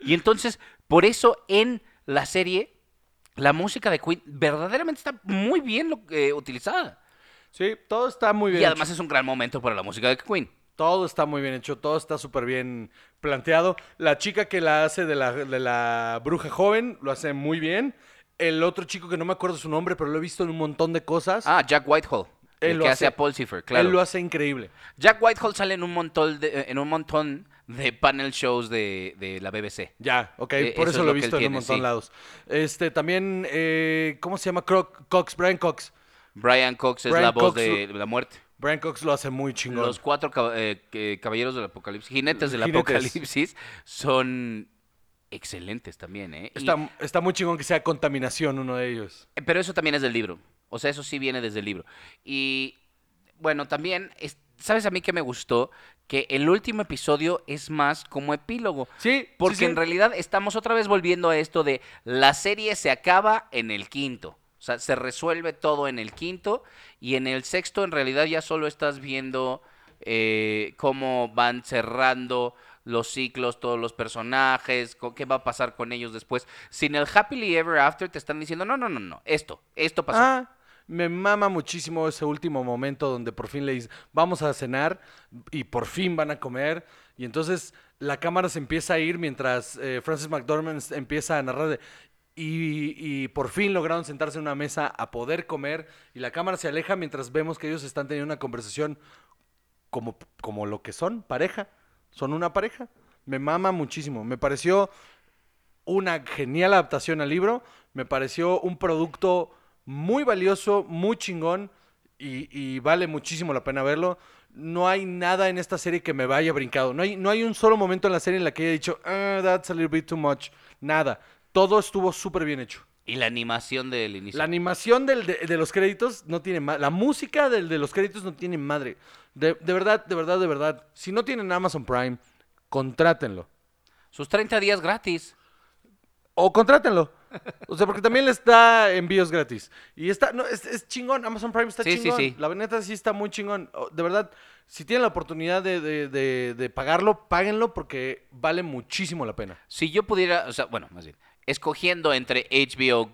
Y entonces, por eso en la serie, la música de Queen verdaderamente está muy bien lo- eh, utilizada. Sí, todo está muy bien Y hecho. además es un gran momento para la música de Queen. Todo está muy bien hecho, todo está súper bien planteado. La chica que la hace de la, de la bruja joven lo hace muy bien. El otro chico que no me acuerdo su nombre, pero lo he visto en un montón de cosas. Ah, Jack Whitehall. Él el lo que hace- hace a Paul Cipher, claro. Él lo hace increíble. Jack Whitehall sale en un montón de, en un montón de panel shows de, de la BBC. Ya, ok, Eh, por eso eso, es lo he visto en un montón de sí. lados. Este, también, eh, ¿cómo se llama? Croc- Cox, Brian Cox. Brian Cox es Brian la voz Cox de la muerte. Brian Cox lo hace muy chingón. Los cuatro cab- eh, caballeros del apocalipsis, jinetes del Jinetes. apocalipsis, son excelentes también, ¿eh? Y- Está, muy chingón que sea contaminación uno de ellos. Eh, Pero eso también es del libro. O sea, eso sí viene desde el libro. Y bueno, también, es- ¿sabes a mí que me gustó? Que el último episodio es más como epílogo. Sí, Porque sí, sí. en realidad estamos otra vez volviendo a esto de la serie se acaba en el quinto. O sea, se resuelve todo en el quinto. Y en el sexto, en realidad, ya solo estás viendo eh, cómo van cerrando los ciclos, todos los personajes, qué va a pasar con ellos después. Sin el Happily Ever After te están diciendo, no, no, no, no, esto, esto pasó. Ah, me mama muchísimo ese último momento donde por fin le dicen, vamos a cenar y por fin van a comer. Y entonces la cámara se empieza a ir mientras eh, Francis McDormand empieza a narrar de, y, por fin lograron sentarse en una mesa a poder comer y la cámara se aleja mientras vemos que ellos están teniendo una conversación como, como lo que son, pareja. Son una pareja. Me mama muchísimo. Me pareció una genial adaptación al libro. Me pareció un producto muy valioso, muy chingón y, y vale muchísimo la pena verlo. No hay nada en esta serie que me vaya brincado. No hay, no hay un solo momento en la serie en la que haya dicho, ah, that's a little bit too much. Nada. Todo estuvo súper bien hecho. Y la animación del inicio. La animación del- de, de los créditos no tiene madre. La música del, de los créditos no tiene madre. De, de verdad, de verdad, de verdad. Si no tienen Amazon Prime, contrátenlo. Sus 30 días gratis. O contrátenlo. O sea, porque también les da envíos gratis. Y está, no, es, es chingón. Amazon Prime está Sí, sí, chingón. sí. La neta sí está muy chingón. De verdad, si tienen la oportunidad de, de- de- de pagarlo, páguenlo porque vale muchísimo la pena. Si yo pudiera, o sea, bueno, más bien, escogiendo entre HBO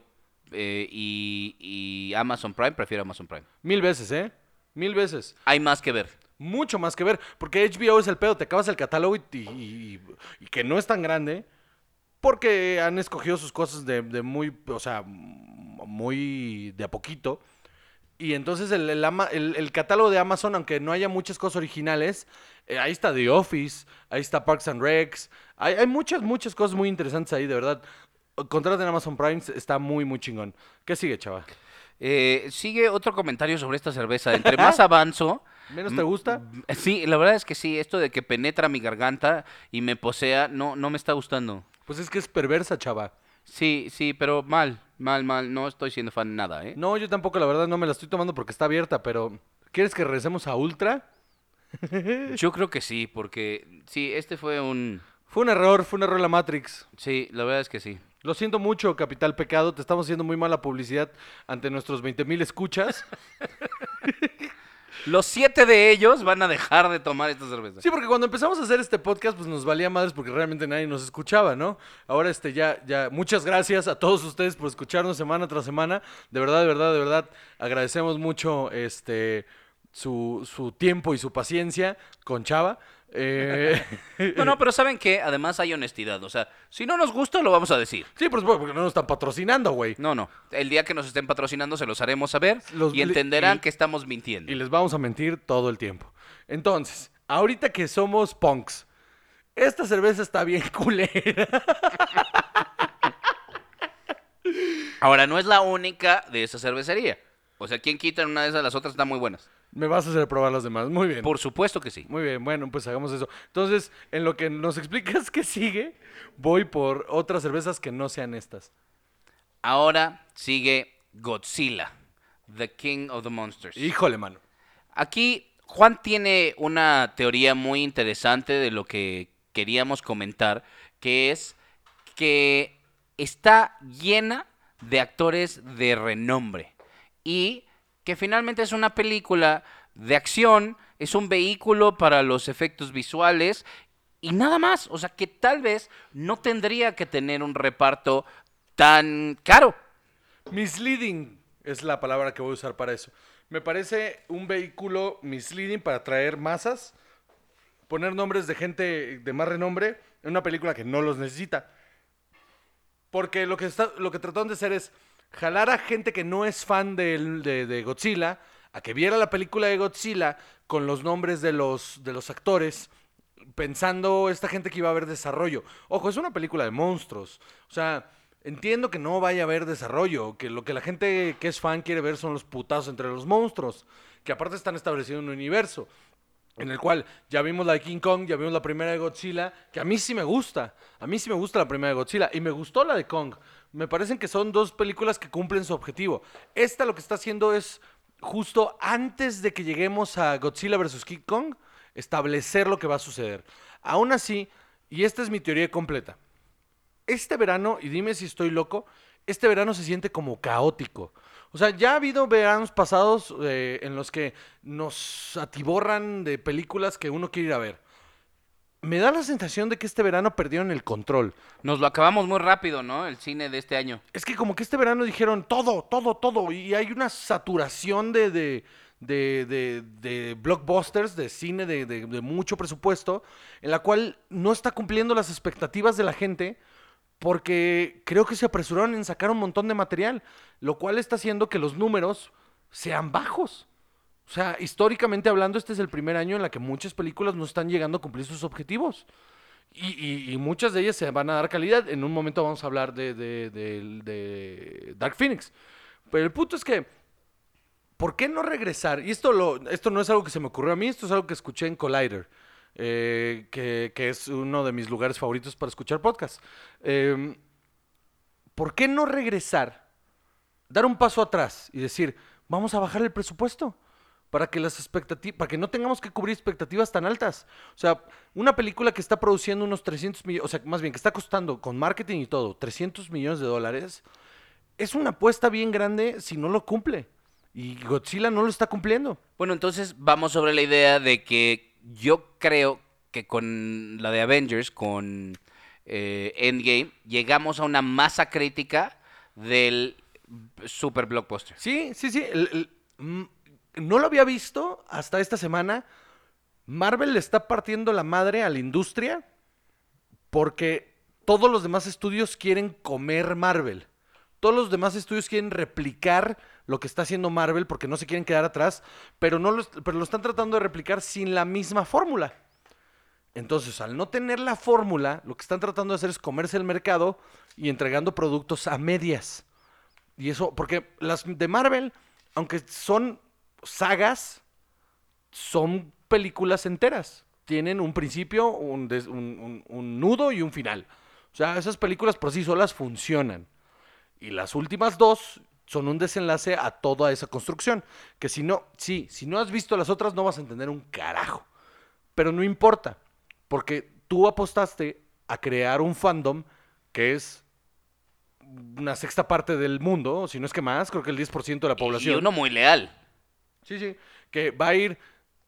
eh, y, y Amazon Prime, prefiero Amazon Prime. Mil veces, ¿eh? Mil veces. Hay más que ver. Mucho más que ver. Porque HBO es el pedo. Te acabas el catálogo y, y- y que no es tan grande. Porque han escogido sus cosas de, de muy, o sea, muy de a poquito. Y entonces el, el ama- el- el catálogo de Amazon, aunque no haya muchas cosas originales, eh, ahí está The Office, ahí está Parks and Recs. Hay, hay muchas, muchas cosas muy interesantes ahí, de verdad. Contraten Amazon Prime, está muy, muy chingón. ¿Qué sigue, chaval? Eh, sigue otro comentario sobre esta cerveza. Entre más avanzo, ¿Menos te gusta? Sí, la verdad es que sí, esto de que penetra mi garganta y me posea, no, no me está gustando. Pues es que es perversa, chava. Sí, sí, pero mal, mal, mal, no estoy siendo fan de nada, ¿eh? No, yo tampoco, la verdad, no me la estoy tomando porque está abierta, pero ¿quieres que regresemos a Ultra? Yo creo que sí, porque sí, este fue un... Fue un error, fue un error en la Matrix. Sí, la verdad es que sí. Lo siento mucho, Capital Pecado, te estamos haciendo muy mala publicidad ante nuestros 20.000 escuchas. Los siete de ellos van a dejar de tomar esta cerveza. Sí, porque cuando empezamos a hacer este podcast, pues nos valía madres porque realmente nadie nos escuchaba, ¿no? Ahora, este, ya, ya, muchas gracias a todos ustedes por escucharnos semana tras semana. De verdad, de verdad, de verdad, agradecemos mucho, este, su, su tiempo y su paciencia con Chava. Eh, No, no, pero ¿saben qué? Además hay honestidad. O sea, si no nos gusta, lo vamos a decir. sí, por supuesto, porque no nos están patrocinando, güey. No, no. El día que nos estén patrocinando se los haremos saber Los- y entenderán y- que estamos mintiendo. Y les vamos a mentir todo el tiempo. Entonces, ahorita que somos punks, esta cerveza está bien culera. Ahora, no es la única de esa cervecería. O sea, ¿quién quita en una de esas? Las otras están muy buenas. Me vas a hacer probar las demás. Muy bien. Por supuesto que sí. Muy bien, bueno, pues hagamos eso. Entonces, en lo que nos explicas que sigue, voy por otras cervezas que no sean estas. Ahora sigue Godzilla, The King of the Monsters. Híjole, mano. Aquí Juan tiene una teoría muy interesante de lo que queríamos comentar, que es que está llena de actores de renombre y que finalmente es una película de acción, es un vehículo para los efectos visuales y nada más, o sea que tal vez no tendría que tener un reparto tan caro. Misleading es la palabra que voy a usar para eso. Me parece un vehículo misleading para atraer masas, poner nombres de gente de más renombre en una película que no los necesita. Porque lo que, está, lo que trataron de hacer es jalar a gente que no es fan de, de Godzilla a que viera la película de Godzilla con los nombres de los, de los actores, pensando esta gente que iba a haber desarrollo. Ojo, es una película de monstruos. O sea, entiendo que no vaya a haber desarrollo, que lo que la gente que es fan quiere ver son los putazos entre los monstruos, que aparte están establecidos en un universo en el cual ya vimos la de King Kong, ya vimos la primera de Godzilla, que a mí sí me gusta. A mí sí me gusta la primera de Godzilla y me gustó la de Kong. Me parecen que son dos películas que cumplen su objetivo. Esta lo que está haciendo es justo antes de que lleguemos a Godzilla vs. King Kong, establecer lo que va a suceder. Aún así, y esta es mi teoría completa, este verano, y dime si estoy loco, este verano se siente como caótico. O sea, ya ha habido veranos pasados eh, en los que nos atiborran de películas que uno quiere ir a ver. Me da la sensación de que este verano perdieron el control. Nos lo acabamos muy rápido, ¿no? El cine de este año. Es que como que este verano dijeron todo, todo, todo. Y hay una saturación de, de, de, de- de blockbusters, de cine de, de- de mucho presupuesto, en la cual no está cumpliendo las expectativas de la gente porque creo que se apresuraron en sacar un montón de material, lo cual está haciendo que los números sean bajos. O sea, históricamente hablando, este es el primer año en la que muchas películas no están llegando a cumplir sus objetivos. Y, muchas de ellas se van a dar calidad. En un momento vamos a hablar de Dark Phoenix. Pero el punto es que, ¿por qué no regresar? Y esto, lo, esto no es algo que se me ocurrió a mí, esto es algo que escuché en Collider, eh, que, que es uno de mis lugares favoritos para escuchar podcasts. Eh, ¿Por qué no regresar, dar un paso atrás y decir, vamos a bajar el presupuesto? Para que las expectativas, para que no tengamos que cubrir expectativas tan altas. O sea, una película que está produciendo unos 300 millones, o sea, más bien que está costando con marketing y todo, 300 millones de dólares, es una apuesta bien grande si no lo cumple. Y Godzilla no lo está cumpliendo. Bueno, entonces vamos sobre la idea de que yo creo que con la de Avengers, con eh, Endgame, llegamos a una masa crítica del super blockbuster. Sí, sí, sí. mm, no lo había visto hasta esta semana. Marvel le está partiendo la madre a la industria porque todos los demás estudios quieren comer Marvel. Todos los demás estudios quieren replicar lo que está haciendo Marvel porque no se quieren quedar atrás, pero, no lo, pero lo están tratando de replicar sin la misma fórmula. Entonces, al no tener la fórmula, lo que están tratando de hacer es comerse el mercado y entregando productos a medias. Y eso, porque las de Marvel, aunque son sagas, son películas enteras. Tienen un principio, un- un nudo y un final. O sea, esas películas por sí solas funcionan. Y las últimas dos son un desenlace a toda esa construcción. Que si no, sí, si no has visto las otras no vas a entender un carajo. Pero no importa, porque tú apostaste a crear un fandom que es una sexta parte del mundo, si no es que más, creo que el 10% de la población. Y uno muy leal. Sí, sí. Que va a ir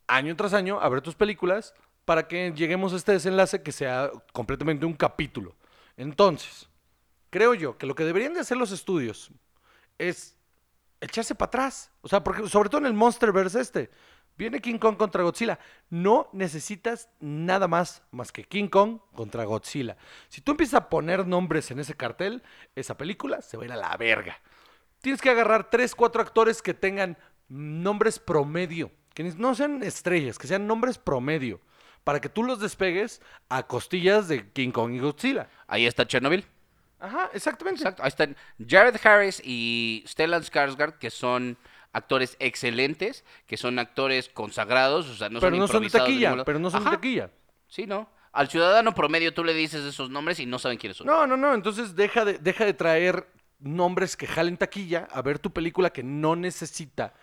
año tras año a ver tus películas para que lleguemos a este desenlace que sea completamente un capítulo. Entonces, creo yo que lo que deberían de hacer los estudios es echarse para atrás. O sea, porque sobre todo en el Monsterverse este. Viene King Kong contra Godzilla. No necesitas nada más más que King Kong contra Godzilla. Si tú empiezas a poner nombres en ese cartel, esa película se va a ir a la verga. Tienes que agarrar tres, cuatro actores que tengan nombres promedio. Que no sean estrellas, que sean nombres promedio. Para que tú los despegues a costillas de King Kong y Godzilla. Ahí está Chernobyl. Ajá, exactamente. Exacto. Ahí están Jared Harris y Stellan Skarsgård, que son actores excelentes, que son actores consagrados, o sea, no pero son no son de taquilla, pero no son de taquilla. Sí, ¿no? Al ciudadano promedio tú le dices esos nombres y no saben quiénes son. No, no, no. Entonces deja de, deja de traer nombres que jalen taquilla a ver tu película que no necesita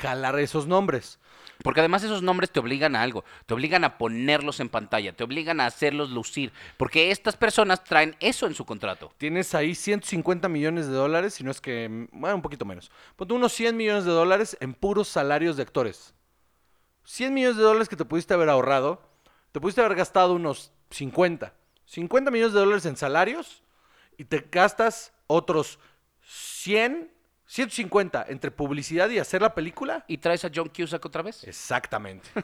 jalar esos nombres. Porque además esos nombres te obligan a algo, te obligan a ponerlos en pantalla, te obligan a hacerlos lucir, porque estas personas traen eso en su contrato. Tienes ahí 150 millones de dólares, si no es que, mm, bueno, un poquito menos. Ponte unos 100 millones de dólares en puros salarios de actores. 100 millones de dólares que te pudiste haber ahorrado, te pudiste haber gastado unos 50. 50 millones de dólares en salarios y te gastas otros 100, 150 entre publicidad y hacer la película. ¿Y traes a John Cusack otra vez? Exactamente.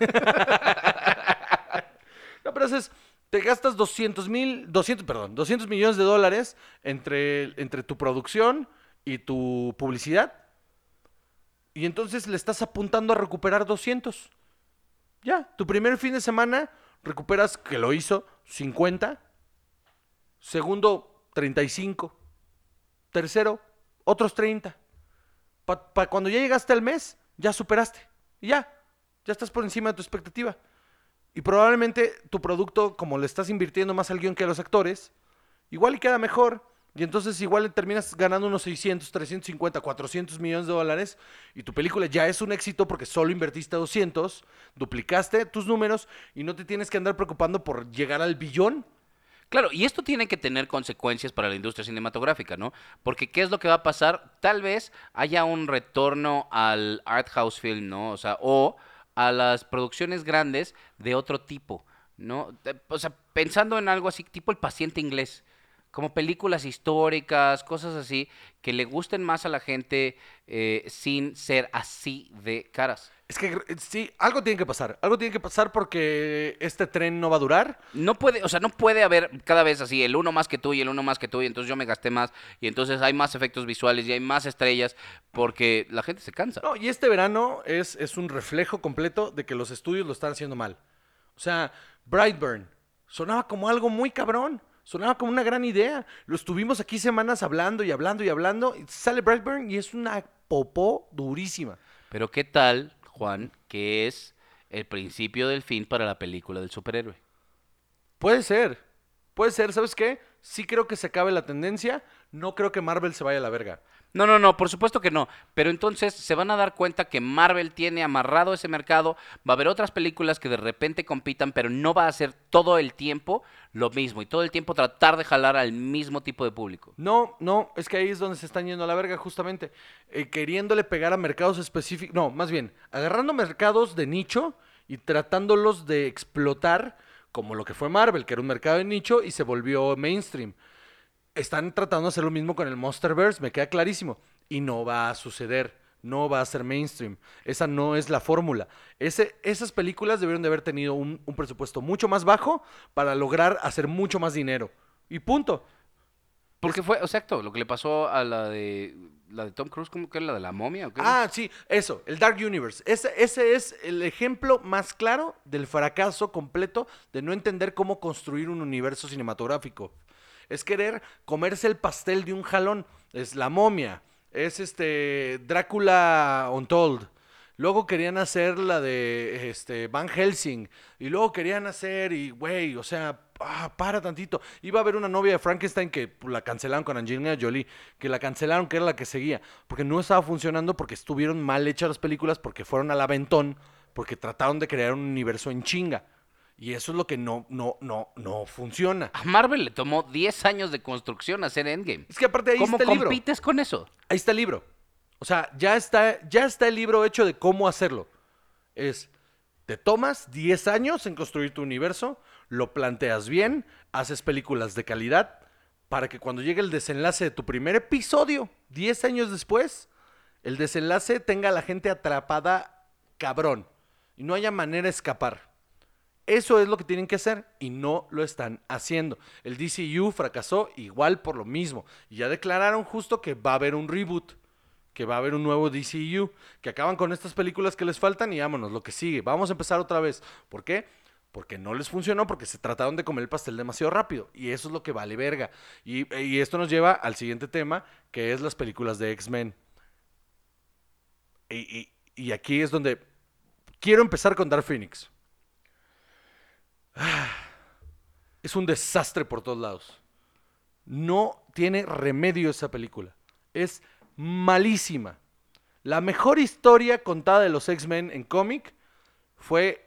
no, pero haces, te gastas 200 mil, 200, perdón, 200 millones de dólares entre, entre tu producción y tu publicidad. Y entonces le estás apuntando a recuperar 200. Ya, tu primer fin de semana recuperas, que lo hizo, 50. Segundo, 35. Tercero, otros 30. Para cuando ya llegaste al mes, ya superaste. Y ya, ya estás por encima de tu expectativa. Y probablemente tu producto, como le estás invirtiendo más al guion que a los actores, igual y queda mejor. Y entonces igual terminas ganando unos 600, 350, 400 millones de dólares. Y tu película ya es un éxito porque solo invertiste 200, duplicaste tus números y no te tienes que andar preocupando por llegar al billón. Claro, y esto tiene que tener consecuencias para la industria cinematográfica, ¿no? Porque ¿qué es lo que va a pasar? Tal vez haya un retorno al art house film, ¿no? O sea, o a las producciones grandes de otro tipo, ¿no? O sea, pensando en algo así, tipo el paciente inglés, como películas históricas, cosas así, que le gusten más a la gente eh, sin ser así de caras. Es que eh, sí, algo tiene que pasar. Algo tiene que pasar porque este tren no va a durar. No puede, o sea, no puede haber cada vez así el uno más que tú y el uno más que tú y entonces yo me gasté más y entonces hay más efectos visuales y hay más estrellas porque la gente se cansa. No, y este verano es, es un reflejo completo de que los estudios lo están haciendo mal. O sea, Brightburn sonaba como algo muy cabrón. Sonaba como una gran idea. Lo estuvimos aquí semanas hablando y hablando y hablando. Y sale Brightburn y es una popó durísima. Pero ¿qué tal, Juan, que es el principio del fin para la película del superhéroe? Puede ser. Puede ser. ¿Sabes qué? Sí creo que se acabe la tendencia. No creo que Marvel se vaya a la verga. No, no, no, por supuesto que no. Pero entonces se van a dar cuenta que Marvel tiene amarrado ese mercado. Va a haber otras películas que de repente compitan, pero no va a ser todo el tiempo lo mismo. Y todo el tiempo tratar de jalar al mismo tipo de público. No, no, es que ahí es donde se están yendo a la verga, justamente. Eh, queriéndole pegar a mercados específicos. No, más bien, agarrando mercados de nicho y tratándolos de explotar como lo que fue Marvel, que era un mercado de nicho y se volvió mainstream. Están tratando de hacer lo mismo con el Monsterverse, me queda clarísimo. Y no va a suceder. No va a ser mainstream. Esa no es la fórmula. Ese, esas películas debieron de haber tenido un, un presupuesto mucho más bajo para lograr hacer mucho más dinero. Y punto. Porque fue, exacto, lo que le pasó a la de la de Tom Cruise, ¿cómo que es la de la momia? ¿o qué? Ah, sí, eso, el Dark Universe. Ese, ese es el ejemplo más claro del fracaso completo de no entender cómo construir un universo cinematográfico. Es querer comerse el pastel de un jalón. Es la momia. Es este Drácula Untold. Luego querían hacer la de este, Van Helsing. Y luego querían hacer, y güey, o sea, ah, para tantito. Iba a haber una novia de Frankenstein que pues, la cancelaron con Angelina Jolie. Que la cancelaron, que era la que seguía. Porque no estaba funcionando, porque estuvieron mal hechas las películas, porque fueron al aventón, porque trataron de crear un universo en chinga. Y eso es lo que no, no, no, no funciona. A Marvel le tomó 10 años de construcción hacer Endgame. Es que aparte ahí ¿Cómo está el libro. compites con eso? Ahí está el libro. O sea, ya está, ya está el libro hecho de cómo hacerlo. Es, te tomas 10 años en construir tu universo, lo planteas bien, haces películas de calidad, para que cuando llegue el desenlace de tu primer episodio, 10 años después, el desenlace tenga a la gente atrapada cabrón y no haya manera de escapar. Eso es lo que tienen que hacer y no lo están haciendo. El DCU fracasó igual por lo mismo y ya declararon justo que va a haber un reboot que va a haber un nuevo DCU, que acaban con estas películas que les faltan y vámonos, lo que sigue. Vamos a empezar otra vez. ¿Por qué? Porque no les funcionó, porque se trataron de comer el pastel demasiado rápido. Y eso es lo que vale verga. Y, esto nos lleva al siguiente tema, que es las películas de X-Men. Y, y- y aquí es donde quiero empezar con Dark Phoenix. Ah, Es un desastre por todos lados. No tiene remedio esa película. Es malísima. La mejor historia contada de los X-Men en cómic fue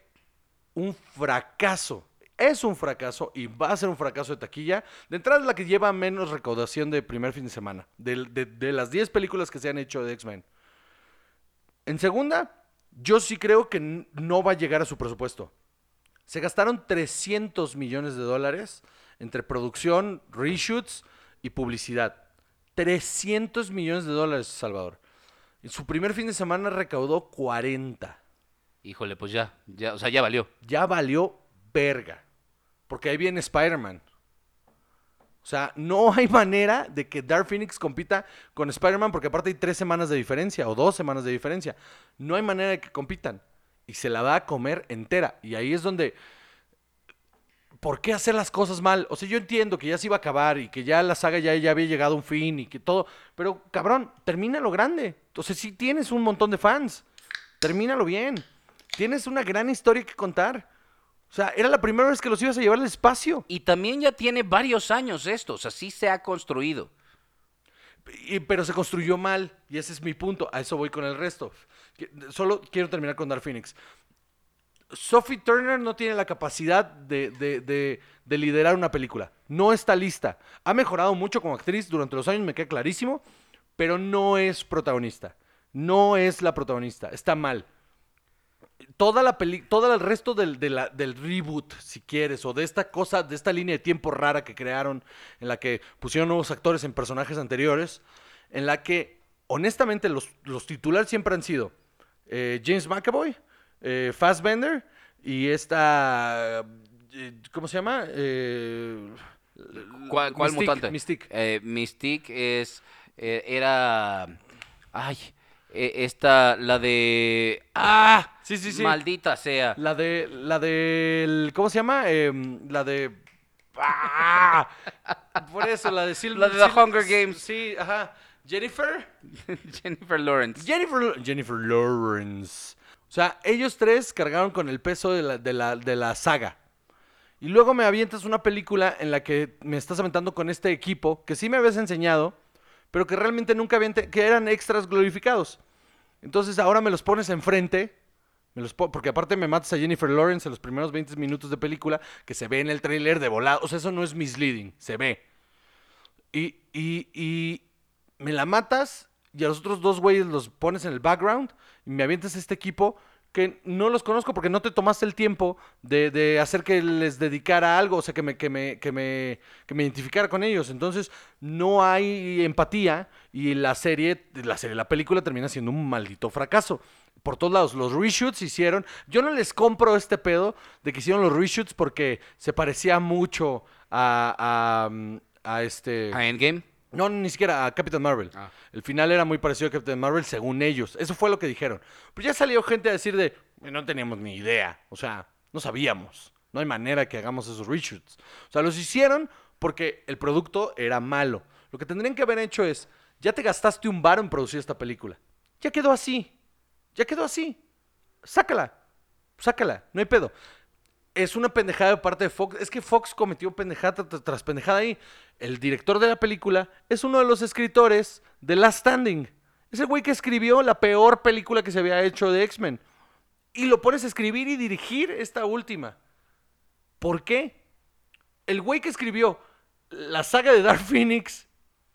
un fracaso. Es un fracaso y va a ser un fracaso de taquilla. De entrada es la que lleva menos recaudación de primer fin de semana. De, de- las 10 películas que se han hecho de X-Men. En segunda, yo sí creo que no va a llegar a su presupuesto. Se gastaron 300 millones de dólares entre producción, reshoots y publicidad. 300 millones de dólares, Salvador. En su primer fin de semana recaudó 40. Híjole, pues ya, ya, o sea, ya valió. Ya valió verga. Porque ahí viene Spider-Man. O sea, no hay manera de que Dark Phoenix compita con Spider-Man porque aparte hay tres semanas de diferencia o dos semanas de diferencia. No hay manera de que compitan. Y se la va a comer entera. Y ahí es donde... ¿Por qué hacer las cosas mal? O sea, yo entiendo que ya se iba a acabar y que ya la saga ya, ya había llegado a un fin y que todo. Pero, cabrón, termina lo grande. Entonces, sí tienes un montón de fans. Termínalo bien. Tienes una gran historia que contar. O sea, era la primera vez que los ibas a llevar al espacio. Y también ya tiene varios años esto, o sea, sí se ha construido. Y- pero se construyó mal, y ese es mi punto. A eso voy con el resto. Solo quiero terminar con Dark Phoenix. Sophie Turner no tiene la capacidad de, de- de- de liderar una película. No está lista. Ha mejorado mucho como actriz durante los años, me queda clarísimo, pero no es protagonista. No es la protagonista. Está mal. Toda la peli todo el resto del, del reboot, si quieres, o de esta cosa, de esta línea de tiempo rara que crearon, en la que pusieron nuevos actores en personajes anteriores, en la que, honestamente, los, los titulares siempre han sido eh, James McAvoy, eh, Fassbender y esta. eh, ¿Cómo se llama? Eh, ¿Cuál, cuál Mystique, mutante? Mystique. Eh, Mystique es. eh, era. Ay. esta. La de. ¡Ah! Sí, sí, sí. Maldita sea. La de. La del. ¿Cómo se llama? La de. ¡Ah! Por eso, la de Silver. La de The Hunger Games. Sí, ajá. Jennifer. Jennifer Lawrence. Jennifer, Jennifer Lawrence. O sea, ellos tres cargaron con el peso de la, de la, de la saga. Y luego me avientas una película en la que me estás aventando con este equipo que sí me habías enseñado, pero que realmente nunca habían, que eran extras glorificados. Entonces ahora me los pones enfrente, me los po- porque aparte me matas a Jennifer Lawrence en los primeros 20 minutos de película, que se ve en el tráiler de volado. O sea, eso no es misleading, se ve. Y, y, y me la matas y a los otros dos güeyes los pones en el background y me avientas este equipo que no los conozco porque no te tomaste el tiempo de, de hacer que les dedicara algo, o sea, que me, que, me, que, me, que me identificara con ellos. Entonces, no hay empatía y la serie, la serie, la película termina siendo un maldito fracaso. Por todos lados, los reshoots hicieron. Yo no les compro este pedo de que hicieron los reshoots porque se parecía mucho a, a, a este. ¿A Endgame? No, ni siquiera a Captain Marvel. Ah. El final era muy parecido a Captain Marvel según ellos. Eso fue lo que dijeron. Pero ya salió gente a decir de, no teníamos ni idea. O sea, no sabíamos. No hay manera que hagamos esos reshoots. O sea, los hicieron porque el producto era malo. Lo que tendrían que haber hecho es, ya te gastaste un bar en producir esta película. Ya quedó así. Ya quedó así. Sácala. Sácala. No hay pedo. Es una pendejada de parte de Fox. Es que Fox cometió pendejada tras, pendejada ahí. El director de la película es uno de los escritores de Last Standing. Es el güey que escribió la peor película que se había hecho de X-Men. Y lo pones a escribir y dirigir esta última. ¿Por qué? El güey que escribió la saga de Dark Phoenix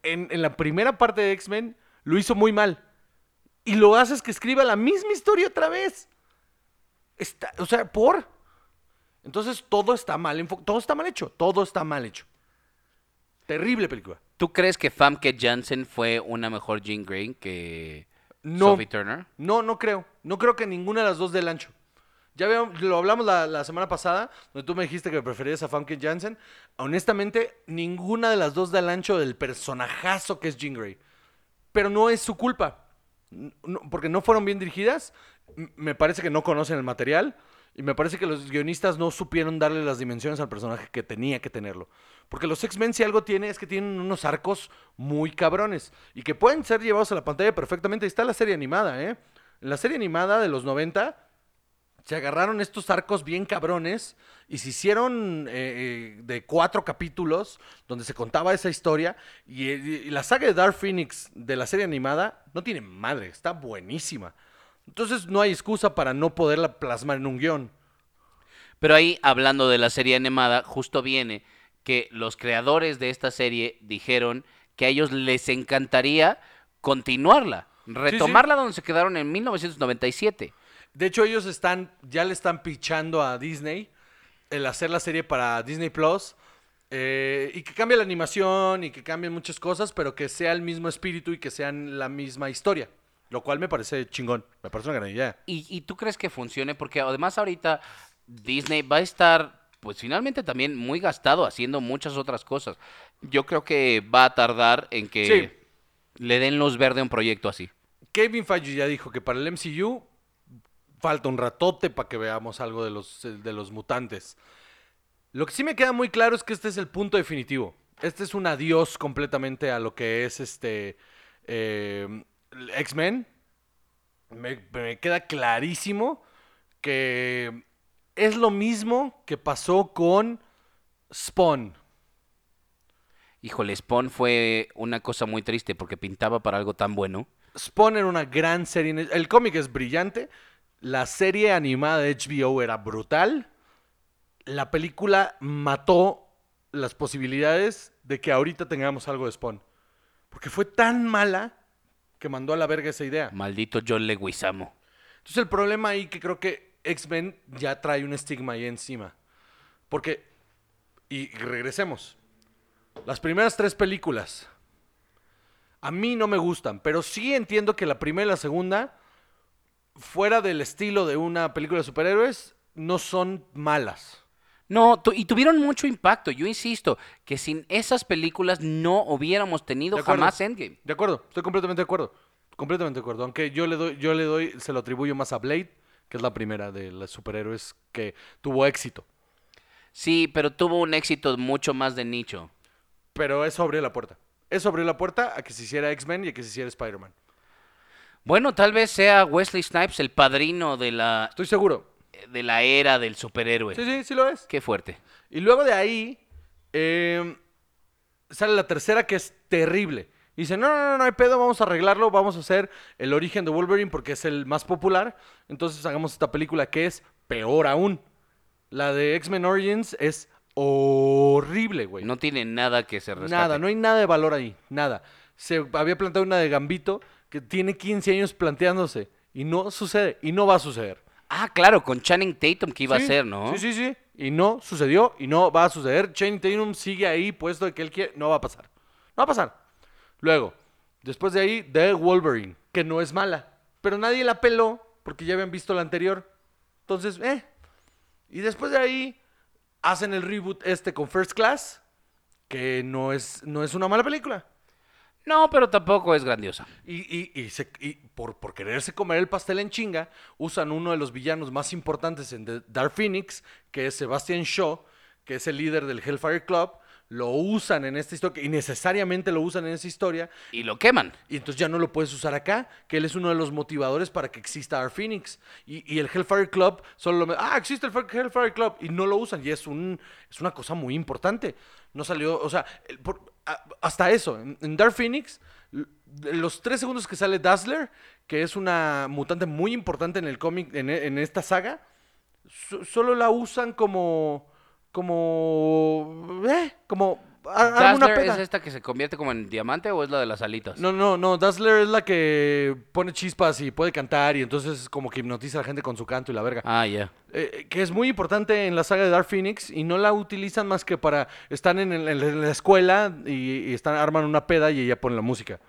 en, en la primera parte de X-Men lo hizo muy mal. Y lo haces que escriba la misma historia otra vez. Está, o sea, ¿por? Entonces todo está mal, todo está mal hecho, todo está mal hecho. Terrible película. ¿Tú crees que Famke Janssen fue una mejor Jean Grey que No. Sophie Turner? No, no creo. No creo que ninguna de las dos del ancho. Ya lo hablamos la, la semana pasada, donde tú me dijiste que preferías a Famke Janssen. Honestamente, ninguna de las dos del ancho del personajazo que es Jean Grey. Pero no es su culpa. No- porque no fueron bien dirigidas. Me parece que no conocen el material. Y me parece que los guionistas no supieron darle las dimensiones al personaje que tenía que tenerlo. Porque los X-Men si algo tiene es que tienen unos arcos muy cabrones. Y que pueden ser llevados a la pantalla perfectamente. Ahí está la serie animada, ¿eh? En la serie animada de los 90 se agarraron estos arcos bien cabrones y se hicieron eh, eh, de cuatro capítulos donde se contaba esa historia. Eh, y la saga de Dark Phoenix de la serie animada no tiene madre, está buenísima. Entonces no hay excusa para no poderla plasmar en un guion. Pero ahí, hablando de la serie animada, justo viene que los creadores de esta serie dijeron que a ellos les encantaría continuarla, retomarla donde se quedaron en 1997. De hecho, ellos están, ya le están pichando a Disney el hacer la serie para Disney Plus. eh, y que cambie la animación y que cambien muchas cosas, pero que sea el mismo espíritu y que sean la misma historia. Lo cual me parece chingón. Me parece una gran idea. ¿Y, y tú crees que funcione? Porque además ahorita Disney va a estar, pues finalmente también muy gastado haciendo muchas otras cosas. Yo creo que va a tardar en que Sí. le den luz verde a un proyecto así. Kevin Feige ya dijo que para el MCU falta un ratote para que veamos algo de los, eh, de los mutantes. Lo que sí me queda muy claro es que este es el punto definitivo. Este es un adiós completamente a lo que es este eh, X-Men. Me, me queda clarísimo que es lo mismo que pasó con Spawn. Híjole, Spawn fue una cosa muy triste porque pintaba para algo tan bueno. Spawn era una gran serie. El cómic es brillante. La serie animada de HBO era brutal. La película mató las posibilidades de que ahorita tengamos algo de Spawn. Porque fue tan mala que mandó a la verga esa idea. Maldito John Leguizamo. Entonces el problema ahí que creo que X-Men ya trae un estigma ahí encima. Porque, y regresemos, las primeras tres películas a mí no me gustan, pero sí entiendo que la primera y la segunda, fuera del estilo de una película de superhéroes, no son malas. No, y tuvieron mucho impacto. Yo insisto que sin esas películas no hubiéramos tenido acuerdo. jamás Endgame. De acuerdo, estoy completamente de acuerdo. Completamente de acuerdo. Aunque yo le doy, yo le doy, se lo atribuyo más a Blade, que es la primera de los superhéroes que tuvo éxito. Sí, pero tuvo un éxito mucho más de nicho. Pero eso abrió la puerta. Eso abrió la puerta a que se hiciera X-Men y a que se hiciera Spider-Man. Bueno, tal vez sea Wesley Snipes el padrino de la, Estoy seguro. De la era del superhéroe. Sí, sí, sí lo es. Qué fuerte. Y luego de ahí eh, sale la tercera que es terrible. Y dice, no, no, no, no hay pedo, vamos a arreglarlo, vamos a hacer el origen de Wolverine porque es el más popular. Entonces hagamos esta película que es peor aún. La de X-Men Origins es horrible, güey. No tiene nada que se rescate. Nada, no hay nada de valor ahí, nada. Se había planteado una de Gambito que tiene 15 años planteándose y no sucede y no va a suceder. Ah, claro, con Channing Tatum que iba Sí, a ser, ¿no? Sí, sí, sí. Y no sucedió y no va a suceder. Channing Tatum sigue ahí puesto de que él quiere. No va a pasar. No va a pasar. Luego, después de ahí, The Wolverine, que no es mala. Pero nadie la peló porque ya habían visto la anterior. Entonces, eh. Y después de ahí, hacen el reboot este con First Class, que no es, no es una mala película. No, pero tampoco es grandiosa. Y, y- y se- y por, por quererse comer el pastel en chinga, usan uno de los villanos más importantes en The Dark Phoenix, que es Sebastian Shaw, que es el líder del Hellfire Club, lo usan en esta historia, y necesariamente lo usan en esa historia, Y lo queman. y entonces ya no lo puedes usar acá, que él es uno de los motivadores para que exista Dark Phoenix. Y, y el Hellfire Club solo lo... Ah, existe el Hellfire Club. Y no lo usan. Y es, un, es una cosa muy importante. No salió... O sea, el- por- hasta eso. En, Dark Phoenix, los tres segundos que sale Dazzler, que es una mutante muy importante en el cómic, en, e- esta saga, so- solo la usan como... Como... Eh, como... a- alguna ¿Dazzler peda. es esta que se convierte como en diamante o es la de las alitas? No, no, no. Dazzler es la que pone chispas y puede cantar y entonces como que hipnotiza a la gente con su canto y la verga. Ah, ya. Eh, que es muy importante en la saga de Dark Phoenix y no la utilizan más que para... Están en, el- en la escuela y, y están, arman una peda y ella pone la música.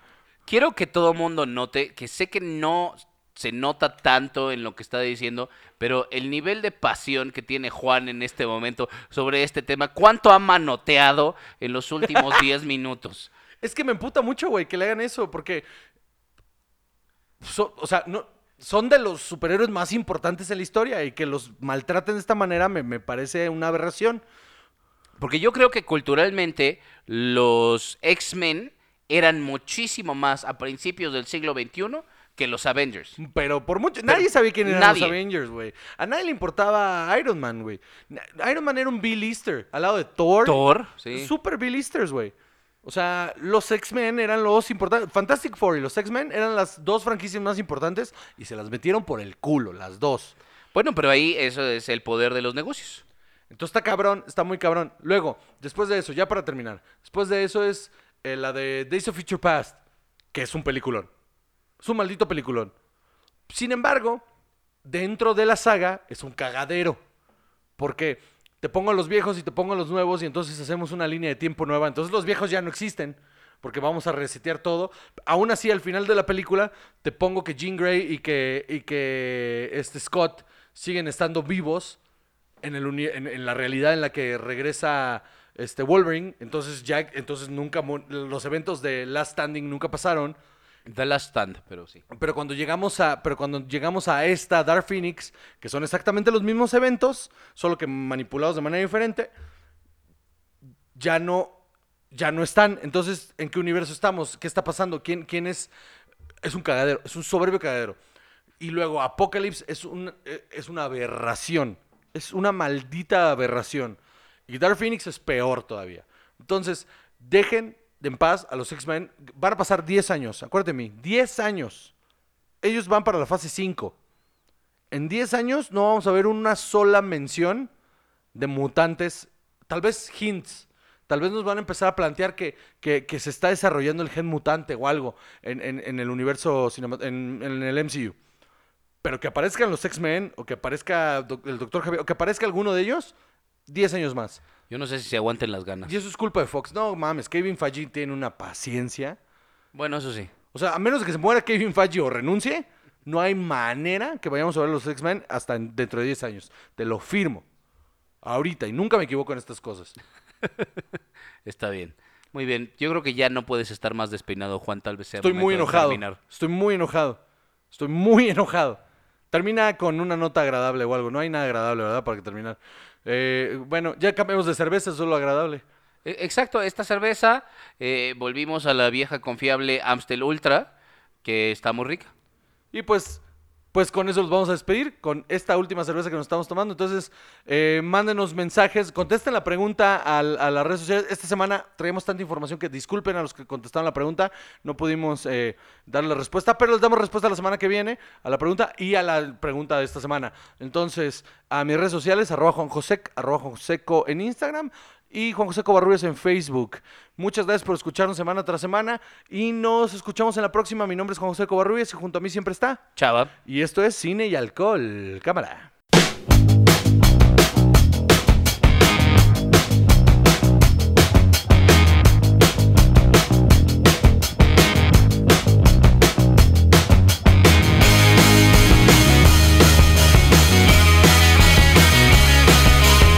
Quiero que todo mundo note que sé que no se nota tanto en lo que está diciendo, pero el nivel de pasión que tiene Juan en este momento sobre este tema, ¿cuánto ha manoteado en los últimos 10 minutos? Es que me emputa mucho, güey, que le hagan eso porque... so- o sea, no... Son de los superhéroes más importantes en la historia y que los maltraten de esta manera me, me parece una aberración. Porque yo creo que culturalmente los X-Men eran muchísimo más a principios del siglo XXI que los Avengers. Pero por mucho. nadie sabía quién eran nadie. los Avengers, güey. A nadie le importaba Iron Man, güey. Iron Man era un Bill Easter al lado de Thor. Thor, sí. Super Bill Easters, güey. O sea, los X-Men eran los importantes. Fantastic Four y los X-Men eran las dos franquicias más importantes y se las metieron por el culo, las dos. Bueno, pero ahí eso es el poder de los negocios. Entonces está cabrón, está muy cabrón. Luego, después de eso, ya para terminar, después de eso es eh, la de Days of Future Past, que es un peliculón. Es un maldito peliculón. Sin embargo, dentro de la saga es un cagadero. Porque te pongo a los viejos y te pongo a los nuevos y entonces hacemos una línea de tiempo nueva. Entonces los viejos ya no existen. Porque vamos a resetear todo. Aún así, al final de la película, te pongo que Jean Grey y que, y que este Scott siguen estando vivos en, el en, en la realidad en la que regresa este Wolverine. Entonces Jack, entonces nunca los eventos de Last Standing nunca pasaron. The Last Stand, pero sí. Pero cuando llegamos a, pero cuando llegamos a esta Dark Phoenix, que son exactamente los mismos eventos, solo que manipulados de manera diferente, ya no, ya no están. Entonces, ¿en qué universo estamos? ¿Qué está pasando? ¿Quién, quién es? Es un cagadero, es un soberbio cagadero. Y luego Apocalypse es, un, eh, es una aberración. Es una maldita aberración. Y Dark Phoenix es peor todavía. Entonces, dejen de en paz a los X-Men. Van a pasar 10 años, acuérdate de mí, 10 años. Ellos van para la fase 5. En 10 años no vamos a ver una sola mención de mutantes, tal vez hints. Tal vez nos van a empezar a plantear que, que- se está desarrollando el gen mutante o algo en, en- el universo, en, en el MCU. Pero que aparezcan los X-Men o que aparezca el Doctor Javier o que aparezca alguno de ellos, 10 años más. Yo no sé si se aguanten las ganas. Y eso es culpa de Fox. No mames, Kevin Feige tiene una paciencia. Bueno, eso sí. O sea, a menos que se muera Kevin Feige o renuncie, no hay manera que vayamos a ver los X-Men hasta en- dentro de 10 años. Te lo firmo. Ahorita, y nunca me equivoco en estas cosas. Está bien. Muy bien. Yo creo que ya no puedes estar más despeinado, Juan. Tal vez sea Estoy muy enojado. Estoy muy enojado. Estoy muy enojado. Termina con una nota agradable o algo. No hay nada agradable, ¿verdad? Para que terminar. Eh, bueno, ya cambiamos de cerveza, solo agradable. E- Exacto, esta cerveza, eh, volvimos a la vieja confiable Amstel Ultra, que está muy rica. Y pues, pues con eso los vamos a despedir, con esta última cerveza que nos estamos tomando. Entonces, eh, mándenos mensajes, contesten la pregunta a, las redes sociales. Esta semana traemos tanta información que disculpen a los que contestaron la pregunta. No pudimos eh, darle respuesta, pero les damos respuesta la semana que viene a la pregunta y a la pregunta de esta semana. Entonces, a mis redes sociales, arroba Juan Josec, arroba Joseco en Instagram y Juan José Covarrubias en Facebook. Muchas gracias por escucharnos semana tras semana y nos escuchamos en la próxima. Mi nombre es Juan José Covarrubias y junto a mí siempre está. Chava. Y esto es Cine y Alcohol. Cámara.